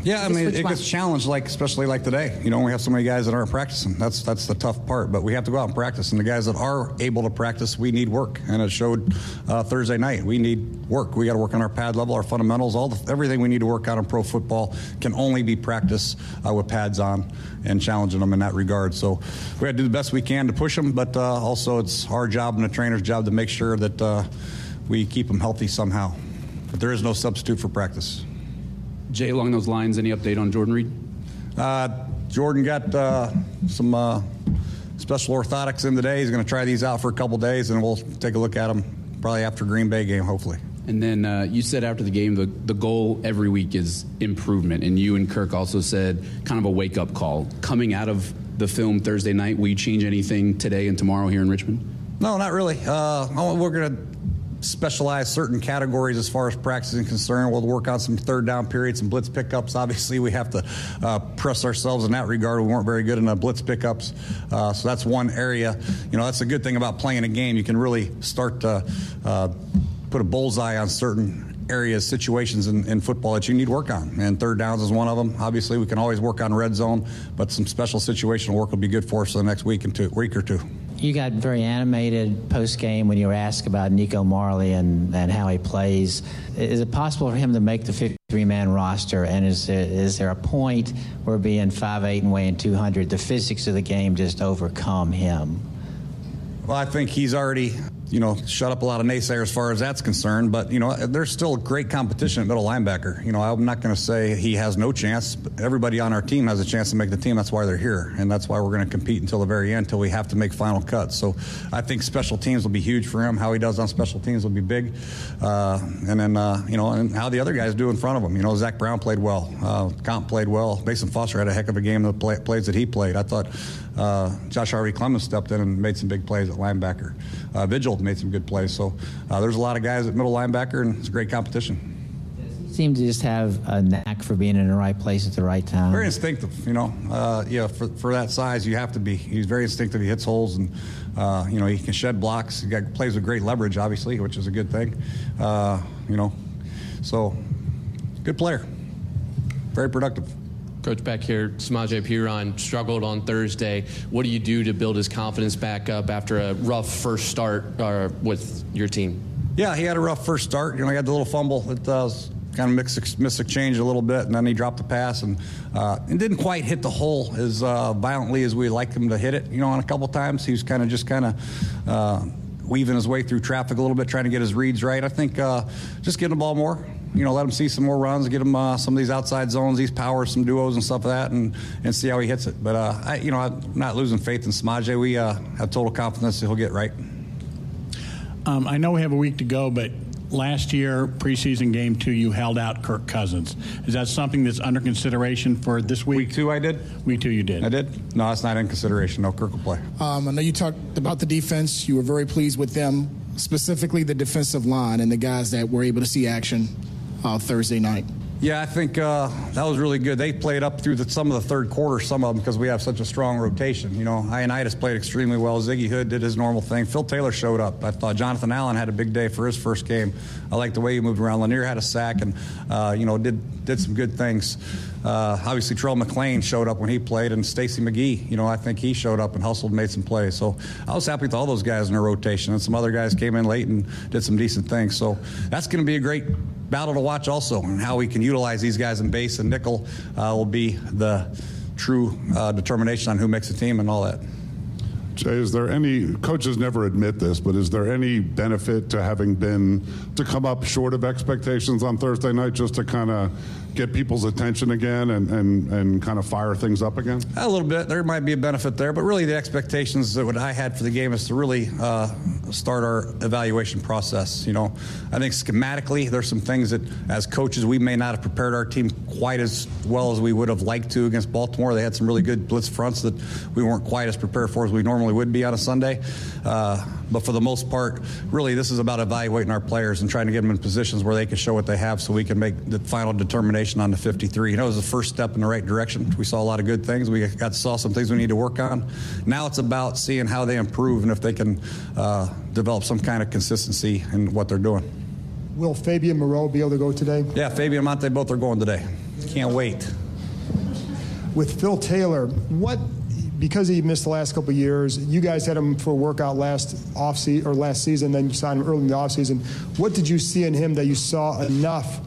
S25: Yeah, I mean, it
S29: one?
S25: gets challenged, like especially like today. You know, we have so many guys that aren't practicing. That's that's the tough part. But we have to go out and practice. And the guys that are able to practice, we need work. And it showed uh, Thursday night. We need work. We got to work on our pad level, our fundamentals, all the, everything we need to work out in pro football can only be practiced uh, with pads on and challenging them in that regard. So we got to do the best we can to push them. But uh, also, it's our job and the trainer's job to make sure that uh, we keep them healthy somehow. But there is no substitute for practice.
S30: Jay, along those lines, any update on Jordan Reed?
S25: Uh, Jordan got uh, some uh, special orthotics in today. He's going to try these out for a couple days, and we'll take a look at them probably after Green Bay game, hopefully.
S30: And then uh, you said after the game, the, the goal every week is improvement. And you and Kirk also said kind of a wake up call. Coming out of the film Thursday night, will you change anything today and tomorrow here in Richmond?
S25: No, not really. Uh, we're going to specialize certain categories as far as practice is concerned. We'll work on some third down periods and blitz pickups. Obviously, we have to uh, press ourselves in that regard. We weren't very good in the blitz pickups, uh, so that's one area. You know, that's a good thing about playing a game. You can really start to uh, put a bullseye on certain areas, situations in, in football that you need work on. And third downs is one of them. Obviously, we can always work on red zone, but some special situational work will be good for us for the next week and two, week or two.
S31: You got very animated post game when you were asked about Nico Marley and, and how he plays. Is it possible for him to make the 53 man roster? And is there, is there a point where being 5'8 and weighing 200, the physics of the game just overcome him?
S25: Well, I think he's already, you know, shut up a lot of naysayers as far as that's concerned. But, you know, there's still great competition at middle linebacker. You know, I'm not going to say he has no chance. Everybody on our team has a chance to make the team. That's why they're here. And that's why we're going to compete until the very end, until we have to make final cuts. So I think special teams will be huge for him. How he does on special teams will be big. Uh, and then, uh, you know, and how the other guys do in front of him. You know, Zach Brown played well. Uh, Comp played well. Mason Foster had a heck of a game the play, plays that he played. I thought uh, Josh Harvey Clemons stepped in and made some big plays at linebacker. Uh, Vigil made some good plays. So uh, there's a lot of guys at middle linebacker, and it's a great competition.
S31: Seems to just have a knack for being in the right place at the right time.
S25: Very instinctive, you know. Uh, yeah, for, for that size, you have to be. He's very instinctive. He hits holes, and uh, you know he can shed blocks. He got, plays with great leverage, obviously, which is a good thing. Uh, you know, so good player. Very productive.
S32: Coach back here, Samaje Perine struggled on Thursday. What do you do to build his confidence back up after a rough first start uh, with your team?
S25: Yeah, he had a rough first start. You know, he had the little fumble that uh, kind of mixed, missed a little bit, and then he dropped the pass and uh, and didn't quite hit the hole as uh, violently as we'd like him to hit it. You know, on a couple times he was kind of just kind of. Uh, weaving his way through traffic a little bit, trying to get his reads right. I think uh, just getting the ball more, you know, let him see some more runs, get him uh, some of these outside zones, these powers, some duos and stuff like that, and, and see how he hits it. But, uh, I, you know, I'm not losing faith in Samaje. We uh, have total confidence that he'll get right.
S26: Um, I know we have a week to go, but last year, preseason game two, you held out Kirk Cousins. Is that something that's under consideration for this week?
S25: Week two, I did.
S26: Week two, you did.
S25: I did. No, it's not in consideration. No, Kirk will play.
S27: Um, I know you talked about the defense. You were very pleased with them, specifically the defensive line and the guys that were able to see action uh, Thursday night.
S25: Yeah, I think uh, that was really good. They played up through the, some of the third quarter, some of them, because we have such a strong rotation. You know, Ioannidis played extremely well. Ziggy Hood did his normal thing. Phil Taylor showed up. I thought Jonathan Allen had a big day for his first game. I like the way he moved around. Lanier had a sack and, uh, you know, did did some good things. Uh, obviously, Terrell McClain showed up when he played, and Stacy McGee, you know, I think he showed up and hustled and made some plays. So I was happy with all those guys in their rotation, and some other guys came in late and did some decent things. So that's going to be a great battle to watch also, and how we can utilize these guys in base and nickel uh, will be the true uh, determination on who makes the team and all that.
S28: Jay, is there any coaches never admit this, but is there any benefit to having been to come up short of expectations on Thursday night just to kind of get people's attention again and, and, and kind of fire things up again?
S25: A little bit. There might be a benefit there, but really the expectations that what I had for the game is to really uh, start our evaluation process. You know, I think schematically, there's some things that as coaches we may not have prepared our team quite as well as we would have liked to against Baltimore. They had some really good blitz fronts that we weren't quite as prepared for as we normally would be on a Sunday. Uh, but for the most part, really, this is about evaluating our players and trying to get them in positions where they can show what they have so we can make the final determination on the 53. You know, it was the first step in the right direction. We saw a lot of good things. We got saw some things we need to work on. Now it's about seeing how they improve and if they can uh, develop some kind of consistency in what they're doing.
S24: Will Fabian Moreau be able to go today?
S25: Yeah, Fabian and Montae both are going today. Can't wait.
S24: With Phil Taylor, what because he missed the last couple of years, you guys had him for a workout last off or last season, then you signed him early in the offseason. What did you see in him that you saw enough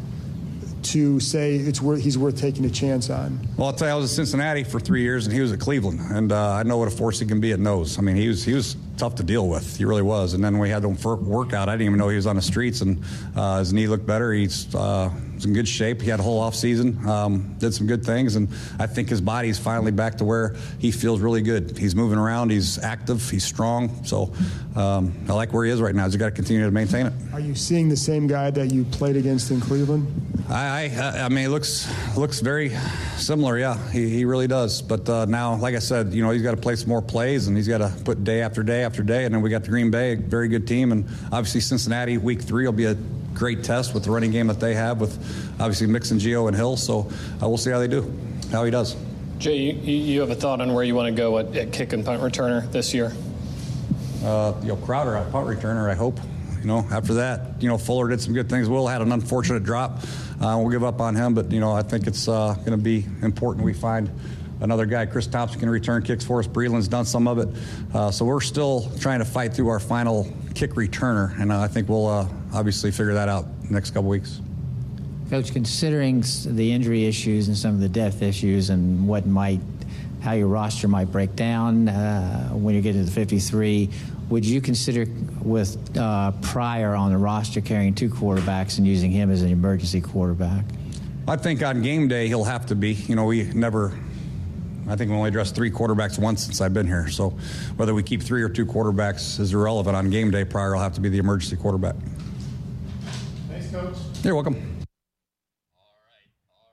S24: to say it's worth, he's worth taking a chance on?
S25: Well, I'll tell you, I was at Cincinnati for three years, and he was at Cleveland, and uh, I know what a force he can be at nose. I mean, he was he was tough to deal with. He really was. And then we had him for workout. I didn't even know he was on the streets, and uh, his knee looked better. He's uh, in good shape. He had a whole off season, um, did some good things, and I think his body's finally back to where he feels really good. He's moving around. He's active. He's strong. So um, I like where he is right now. He's got to continue to maintain it.
S24: Are you seeing the same guy that you played against in Cleveland?
S25: I, I, I mean, it looks looks very similar. Yeah, he, he really does. But uh, now, like I said, you know, he's got to play some more plays, and he's got to put day after day after day. And then we got the Green Bay, very good team, and obviously Cincinnati. Week three will be a great test with the running game that they have with obviously Mixon, Gio, and Hill. So uh, we'll see how they do, how he does.
S32: Jay, you, you have a thought on where you want to go at, at kick and punt returner this year?
S25: Uh, you know, Crowder at punt returner, I hope. You know, after that, you know, Fuller did some good things. Will had an unfortunate drop. Uh, we'll give up on him, but you know, I think it's uh, going to be important we find another guy. Chris Thompson can return kicks for us. Breeland's done some of it, uh, so we're still trying to fight through our final kick returner, and uh, I think we'll uh, obviously figure that out next couple weeks.
S31: Coach, considering the injury issues and some of the depth issues and what might, how your roster might break down uh, when you get to the 53, would you consider with uh, Pryor on the roster carrying two quarterbacks and using him as an emergency quarterback?
S25: I think on game day he'll have to be. You know, we never. I think we only addressed three quarterbacks once since I've been here. So whether we keep three or two quarterbacks is irrelevant. On game day, Pryor will have to be the emergency quarterback.
S24: Thanks, Coach.
S25: You're welcome.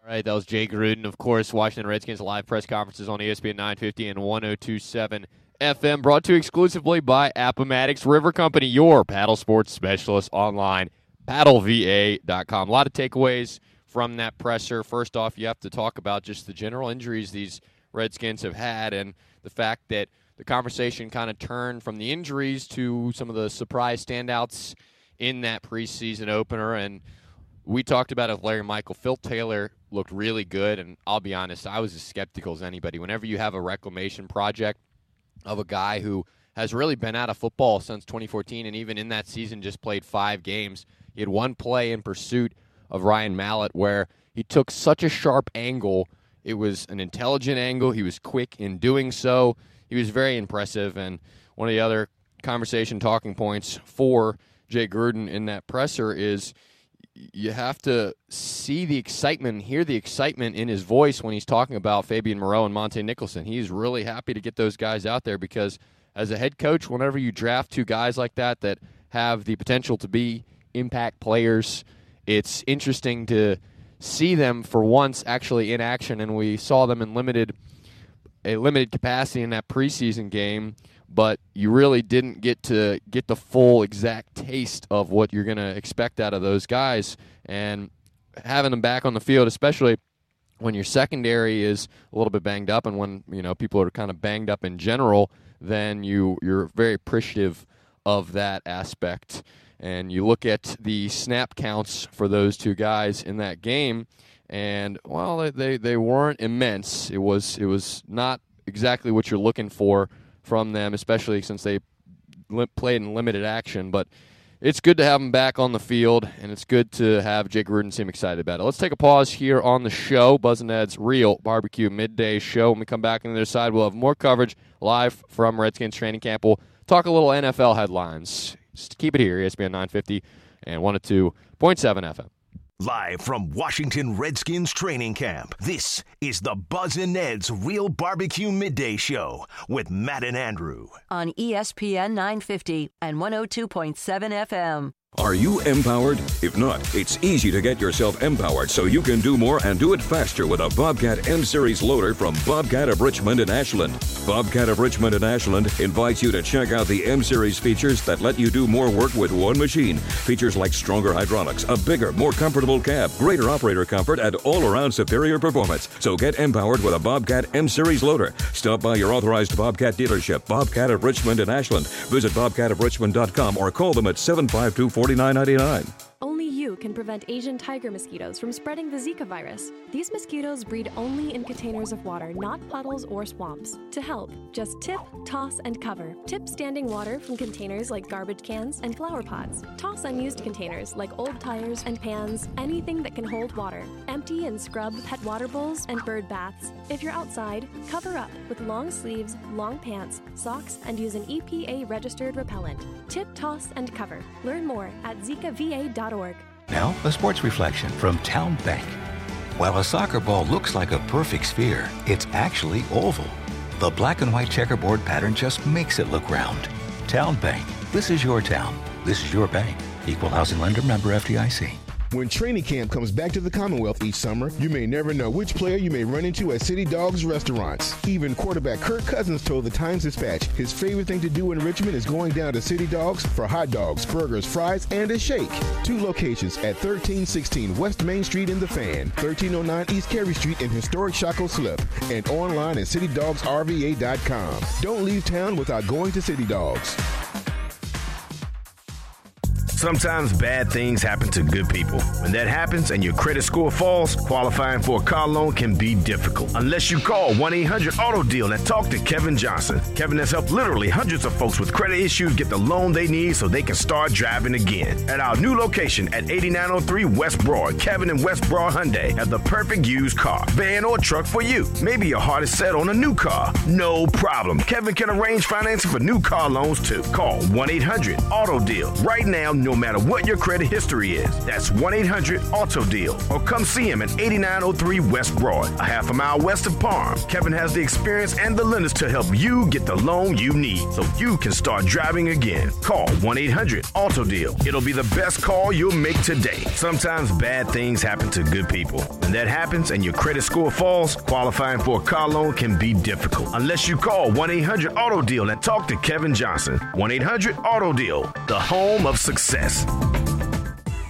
S6: All right, that was Jay Gruden. Of course, Washington Redskins live press conferences on ESPN 950 and 1027 FM, brought to you exclusively by Appomattox River Company, your paddle sports specialist online, paddleva.com. A lot of takeaways from that presser. First off, you have to talk about just the general injuries these Redskins have had and the fact that the conversation kind of turned from the injuries to some of the surprise standouts in that preseason opener. And we talked about it with Larry Michael. Phil Taylor looked really good, and I'll be honest, I was as skeptical as anybody. Whenever you have a reclamation project of a guy who has really been out of football since 2014, and even in that season just played five games, he had one play in pursuit of Ryan Mallett where he took such a sharp angle. It was an intelligent angle. He was quick in doing so. He was very impressive. And one of the other conversation talking points for Jay Gruden in that presser is you have to see the excitement, hear the excitement in his voice when he's talking about Fabian Moreau and Montae Nicholson. He's really happy to get those guys out there because as a head coach, whenever you draft two guys like that that have the potential to be impact players, it's interesting to see them for once actually in action and we saw them in limited a limited capacity in that preseason game but you really didn't get to get the full exact taste of what you're going to expect out of those guys. And having them back on the field, especially when your secondary is a little bit banged up, and when you know people are kind of banged up in general, then you you're very appreciative of that aspect. And you look at the snap counts for those two guys in that game, and well, they they weren't immense. It was it was not exactly what you're looking for from them, especially since they li- played in limited action. But it's good to have them back on the field, and it's good to have Jake Gruden seem excited about it. Let's take a pause here on the show, Buzz and Ned's Real Barbecue Midday Show. When we come back on the other side, we'll have more coverage live from Redskins training camp. We'll talk a little NFL headlines. Just keep it here, ESPN 950 and 102.7 FM.
S1: Live from Washington Redskins training camp, this is the Buzz and Ned's Real Barbecue Midday Show with Matt and Andrew.
S4: On ESPN 950 and 102.7 FM.
S20: Are you empowered? If not, it's easy to get yourself empowered so you can do more and do it faster with a Bobcat M Series loader from Bobcat of Richmond and Ashland. Bobcat of Richmond and Ashland invites you to check out the M Series features that let you do more work with one machine. Features like stronger hydraulics, a bigger, more comfortable cab, greater operator comfort, and all around superior performance. So get empowered with a Bobcat M Series loader. Stop by your authorized Bobcat dealership, Bobcat of Richmond and Ashland. Visit bobcatofrichmond.com or call them at 752 4999.
S33: Only you can prevent Asian tiger mosquitoes from spreading the Zika virus. These mosquitoes breed only in containers of water, not puddles or swamps. To help, just tip, toss, and cover. Tip standing water from containers like garbage cans and flower pots. Toss unused containers like old tires and pans, anything that can hold water. Empty and scrub pet water bowls and bird baths. If you're outside, cover up with long sleeves, long pants, socks, and use an EPA registered repellent. Tip, toss, and cover. Learn more at zikava.org.
S9: Now, a sports reflection from Town Bank. While a soccer ball looks like a perfect sphere, it's actually oval. The black and white checkerboard pattern just makes it look round. Town Bank. This is your town. This is your bank. Equal housing lender member FDIC.
S8: When training camp comes back to the Commonwealth each summer, you may never know which player you may run into at City Dogs restaurants. Even quarterback Kirk Cousins told the Times Dispatch his favorite thing to do in Richmond is going down to City Dogs for hot dogs, burgers, fries, and a shake. Two locations at 1316 West Main Street in the Fan, 1309 East Cary Street in historic Shockoe Slip, and online at citydogsrva.com. Don't leave town without going to City Dogs.
S1: Sometimes bad things happen to good people. When that happens and your credit score falls, qualifying for a car loan can be difficult. Unless you call 1 800 Auto Deal and talk to Kevin Johnson. Kevin has helped literally hundreds of folks with credit issues get the loan they need so they can start driving again. At our new location at 8903 West Broad, Kevin and West Broad Hyundai have the perfect used car, van, or truck for you. Maybe your heart is set on a new car. No problem. Kevin can arrange financing for new car loans too. Call 1 800 Auto Deal right now, no matter what your credit history is. That's 1 800 Auto Deal. Or come see him at 8903 West Broad, a half a mile west of Palm. Kevin has the experience and the lenders to help you get the loan you need so you can start driving again. Call 1 800 Auto Deal. It'll be the best call you'll make today. Sometimes bad things happen to good people. When that happens and your credit score falls, qualifying for a car loan can be difficult. Unless you call 1 800 Auto Deal and talk to Kevin Johnson. 1 800 Auto Deal, the home of success.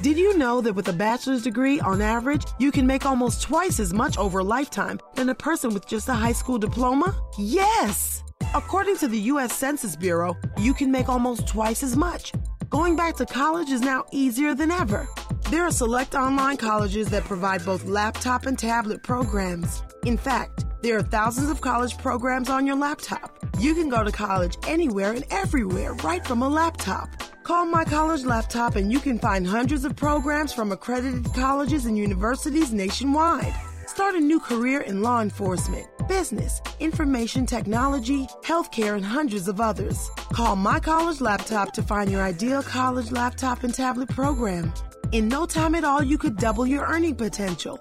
S34: Did you know that with a bachelor's degree, on average, you can make almost twice as much over a lifetime than a person with just a high school diploma? Yes! According to the U.S. Census Bureau, you can make almost twice as much. Going back to college is now easier than ever. There are select online colleges that provide both laptop and tablet programs. In fact, there are thousands of college programs on your laptop. You can go to college anywhere and everywhere right from a laptop. Call My College Laptop and you can find hundreds of programs from accredited colleges and universities nationwide. Start a new career in law enforcement, business, information technology, healthcare, and hundreds of others. Call My College Laptop to find your ideal college laptop and tablet program. In no time at all, you could double your earning potential.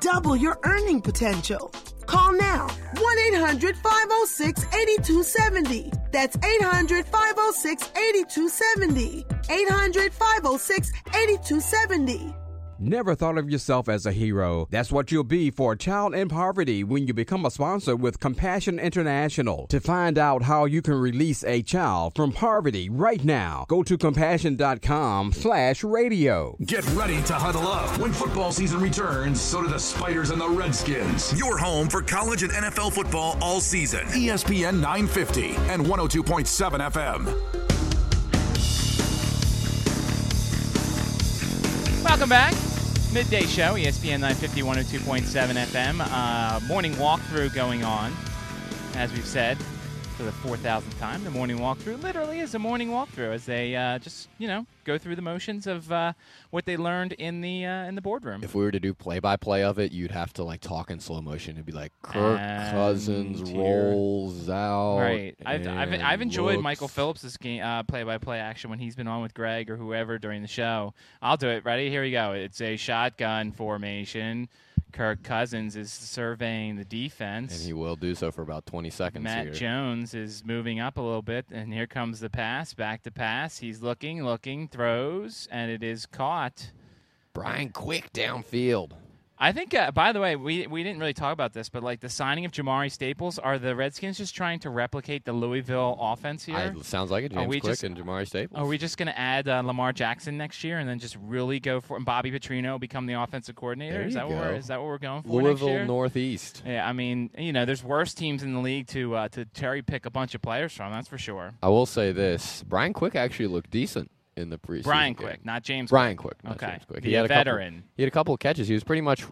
S34: Double your earning potential. Call now 1 800 506 8270. That's 800 506 8270. 800 506 8270.
S22: Never thought of yourself as a hero. That's what you'll be for a child in poverty when you become a sponsor with Compassion International. To find out how you can release a child from poverty right now, go to compassion.com slash radio.
S23: Get ready to huddle up. When football season returns, so do the Spiders and the Redskins. Your home for college and NFL football all season. ESPN 950 and 102.7 FM.
S5: Welcome back. Midday show, ESPN 950, 102.7 FM. Uh, morning walkthrough going on, as we've said. for the 4,000th time. The morning walkthrough literally is a morning walkthrough as they uh, just, you know, go through the motions of uh, what they learned in the uh, in the boardroom.
S6: If we were to do play by play of it, you'd have to like talk in slow motion. It'd be like Kirk
S5: And
S6: Cousins
S5: here.
S6: rolls out.
S5: Right. I've, I've, I've enjoyed
S6: looks-
S5: Michael Phillips' game, uh, play-by-play action when he's been on with Greg or whoever during the show. I'll do it. Ready? Here we go. It's a shotgun formation. Kirk Cousins is surveying the defense.
S6: and he will do so for about 20 seconds
S5: Matt
S6: here.
S5: Jones is moving up a little bit, and here comes the pass. Back to pass. He's looking, looking, throws, and it is caught.
S6: Brian Quick downfield.
S5: I think. Uh, by the way, we we didn't really talk about this, but like the signing of Jamari Staples, are the Redskins just trying to replicate the Louisville offense here?
S6: I, sounds like it. James Quick
S5: just-
S6: and Jamari Staples.
S5: Are we just going to add uh, Lamar Jackson next year and then just really go for and Bobby Petrino become the offensive coordinator? Is that what we're, is that what we're going for
S6: Louisville? Northeast.
S5: Yeah, I mean, you know, there's worse teams in the league to uh, to cherry pick a bunch of players from. That's for sure.
S6: I will say this: Brian Quick actually looked decent in the preseason.
S5: Brian
S6: game.
S5: Quick, not James
S6: Brian
S5: Quick.
S6: Quick. not
S5: Okay.
S6: James Quick.
S5: The
S6: he had a couple-
S5: veteran.
S6: he had a couple of catches. He was pretty much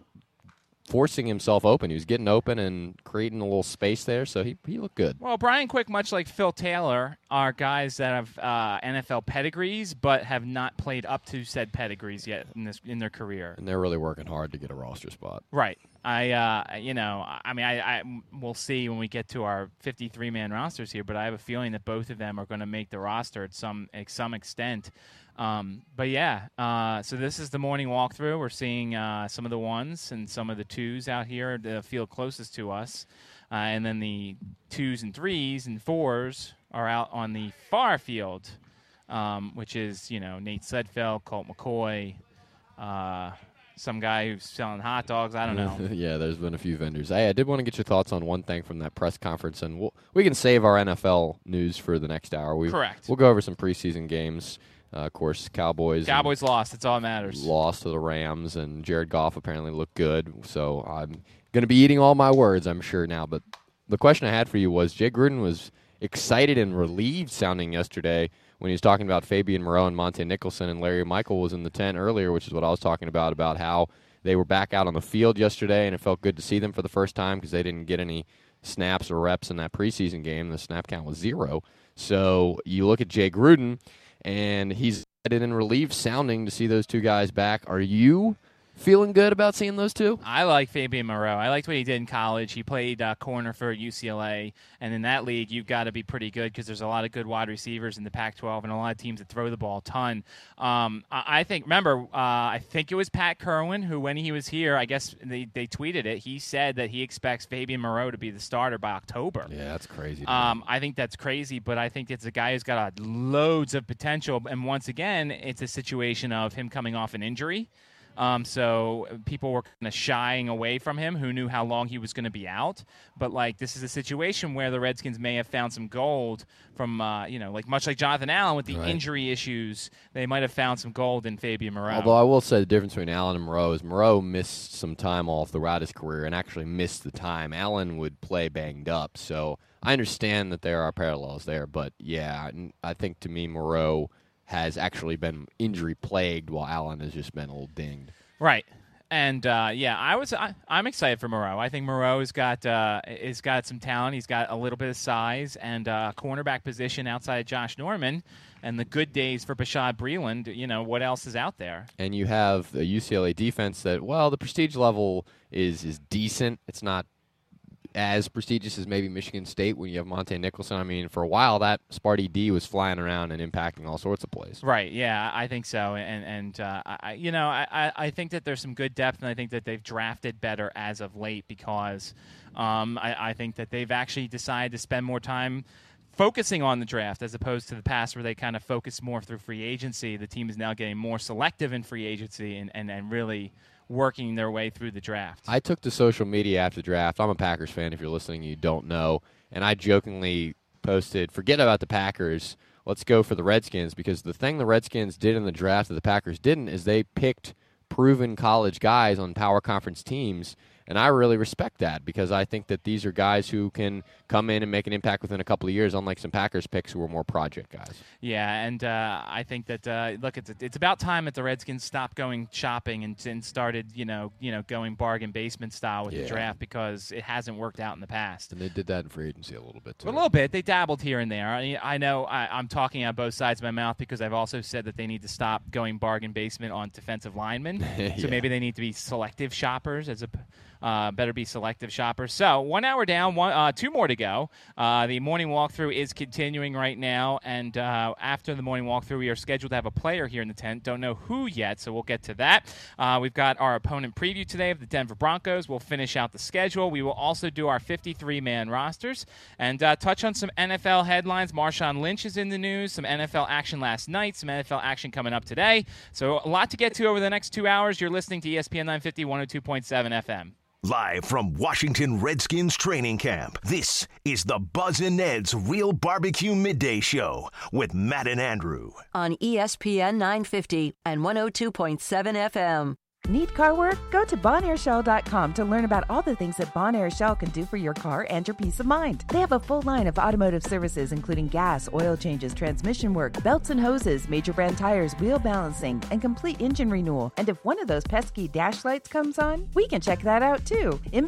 S6: forcing himself open. He was getting open and creating a little space there, so he he looked good.
S5: Well, Brian Quick, much like Phil Taylor, are guys that have uh, NFL pedigrees, but have not played up to said pedigrees yet in this in their career.
S6: And they're really working hard to get a roster spot.
S5: Right. I, uh, you know, I mean, I, I, we'll see when we get to our 53 man rosters here, but I have a feeling that both of them are going to make the roster at some, at some extent. Um, but yeah, uh, so this is the morning walkthrough. We're seeing uh, some of the ones and some of the twos out here, the field closest to us. Uh, and then the twos and threes and fours are out on the far field, um, which is, you know, Nate Sudfeld, Colt McCoy, uh, some guy who's selling hot dogs. I don't know.
S6: yeah, there's been a few vendors. Hey, I did want to get your thoughts on one thing from that press conference, and we'll, we can save our NFL news for the next hour. We
S5: Correct.
S6: We'll go over some preseason games. Uh, of course, Cowboys.
S5: Cowboys lost. That's all that matters.
S6: lost to the Rams, and Jared Goff apparently looked good. So I'm going to be eating all my words, I'm sure now. But the question I had for you was: Jay Gruden was excited and relieved sounding yesterday when he was talking about Fabian Moreau and Montae Nicholson, and Larry Michael was in the tent earlier, which is what I was talking about about how they were back out on the field yesterday, and it felt good to see them for the first time because they didn't get any snaps or reps in that preseason game. The snap count was zero. So you look at Jay Gruden, and he's excited and relieved sounding to see those two guys back. Are you feeling good about seeing those two?
S5: I like Fabian Moreau. I liked what he did in college. He played uh, corner for UCLA, and in that league, you've got to be pretty good because there's a lot of good wide receivers in the Pac-12 and a lot of teams that throw the ball a ton. Um, I, I think. Remember, uh, I think it was Pat Kirwan who, when he was here, I guess they, they tweeted it. He said that he expects Fabian Moreau to be the starter by October.
S6: Yeah, that's crazy.
S5: Um, I think that's crazy, but I think it's a guy who's got uh, loads of potential. And once again, it's a situation of him coming off an injury. Um, so people were kind of shying away from him who knew how long he was going to be out. But like this is a situation where the Redskins may have found some gold from, uh, you know, like much like Jonathan Allen with the
S6: Right.
S5: injury issues, they might have found some gold in Fabian Moreau.
S6: Although I will say the difference between Allen and Moreau is Moreau missed some time off throughout his career and actually missed the time. Allen would play banged up, so I understand that there are parallels there. But yeah, I think to me Moreau has actually been injury plagued, while Allen has just been a little dinged.
S5: Right. And uh, yeah, I was I, I'm excited for Moreau. I think Moreau's got uh, has got some talent. He's got a little bit of size and uh, cornerback position outside of Josh Norman, and the good days for Bashad Breeland. You know what else is out there?
S6: And you have a UCLA defense that, well, the prestige level is is decent. It's not as prestigious as maybe Michigan State when you have Montae Nicholson. I mean, for a while that Sparty D was flying around and impacting all sorts of plays.
S5: Right. Yeah, I think so. And and uh, I, you know, I, I think that there's some good depth, and I think that they've drafted better as of late because um, I, I think that they've actually decided to spend more time focusing on the draft as opposed to the past where they kind of focused more through free agency. The team is now getting more selective in free agency and, and, and really working their way through the draft.
S6: I took to social media after the draft. I'm a Packers fan. If you're listening, you don't know. And I jokingly posted, "Forget about the Packers. Let's go for the Redskins." Because the thing the Redskins did in the draft that the Packers didn't is they picked proven college guys on power conference teams. And I really respect that because I think that these are guys who can come in and make an impact within a couple of years, unlike some Packers picks who are more project guys.
S5: Yeah, and uh, I think that uh, look, it's it's about time that the Redskins stopped going shopping and, and started, you know, you know, going bargain basement style with
S6: Yeah.
S5: the draft because it hasn't worked out in the past.
S6: And they did that in free agency a little bit too.
S5: A little bit. They dabbled here and there. I, I know I, I'm talking out both sides of my mouth because I've also said that they need to stop going bargain basement on defensive linemen. So maybe they need to be selective shoppers as a. Uh, better be selective shoppers. So one hour down, one, uh, two more to go. Uh, the morning walkthrough is continuing right now, and uh, after the morning walkthrough, we are scheduled to have a player here in the tent. Don't know who yet, so we'll get to that. Uh, we've got our opponent preview today of the Denver Broncos. We'll finish out the schedule. We will also do our 53-man rosters and uh, touch on some NFL headlines. Marshawn Lynch is in the news. Some NFL action last night. Some NFL action coming up today. So a lot to get to over the next two hours. You're listening to ESPN 950 102.7 FM.
S1: Live from Washington Redskins training camp, this is the Buzz and Ned's Real Barbecue Midday Show with Matt and Andrew.
S4: on ESPN 950 and 102.7 FM.
S35: Need car work? Go to BonAirShell.com to learn about all the things that Bon Air Shell can do for your car and your peace of mind. They have a full line of automotive services, including gas, oil changes, transmission work, belts and hoses, major brand tires, wheel balancing, and complete engine renewal. And if one of those pesky dash lights comes on, we can check that out too. In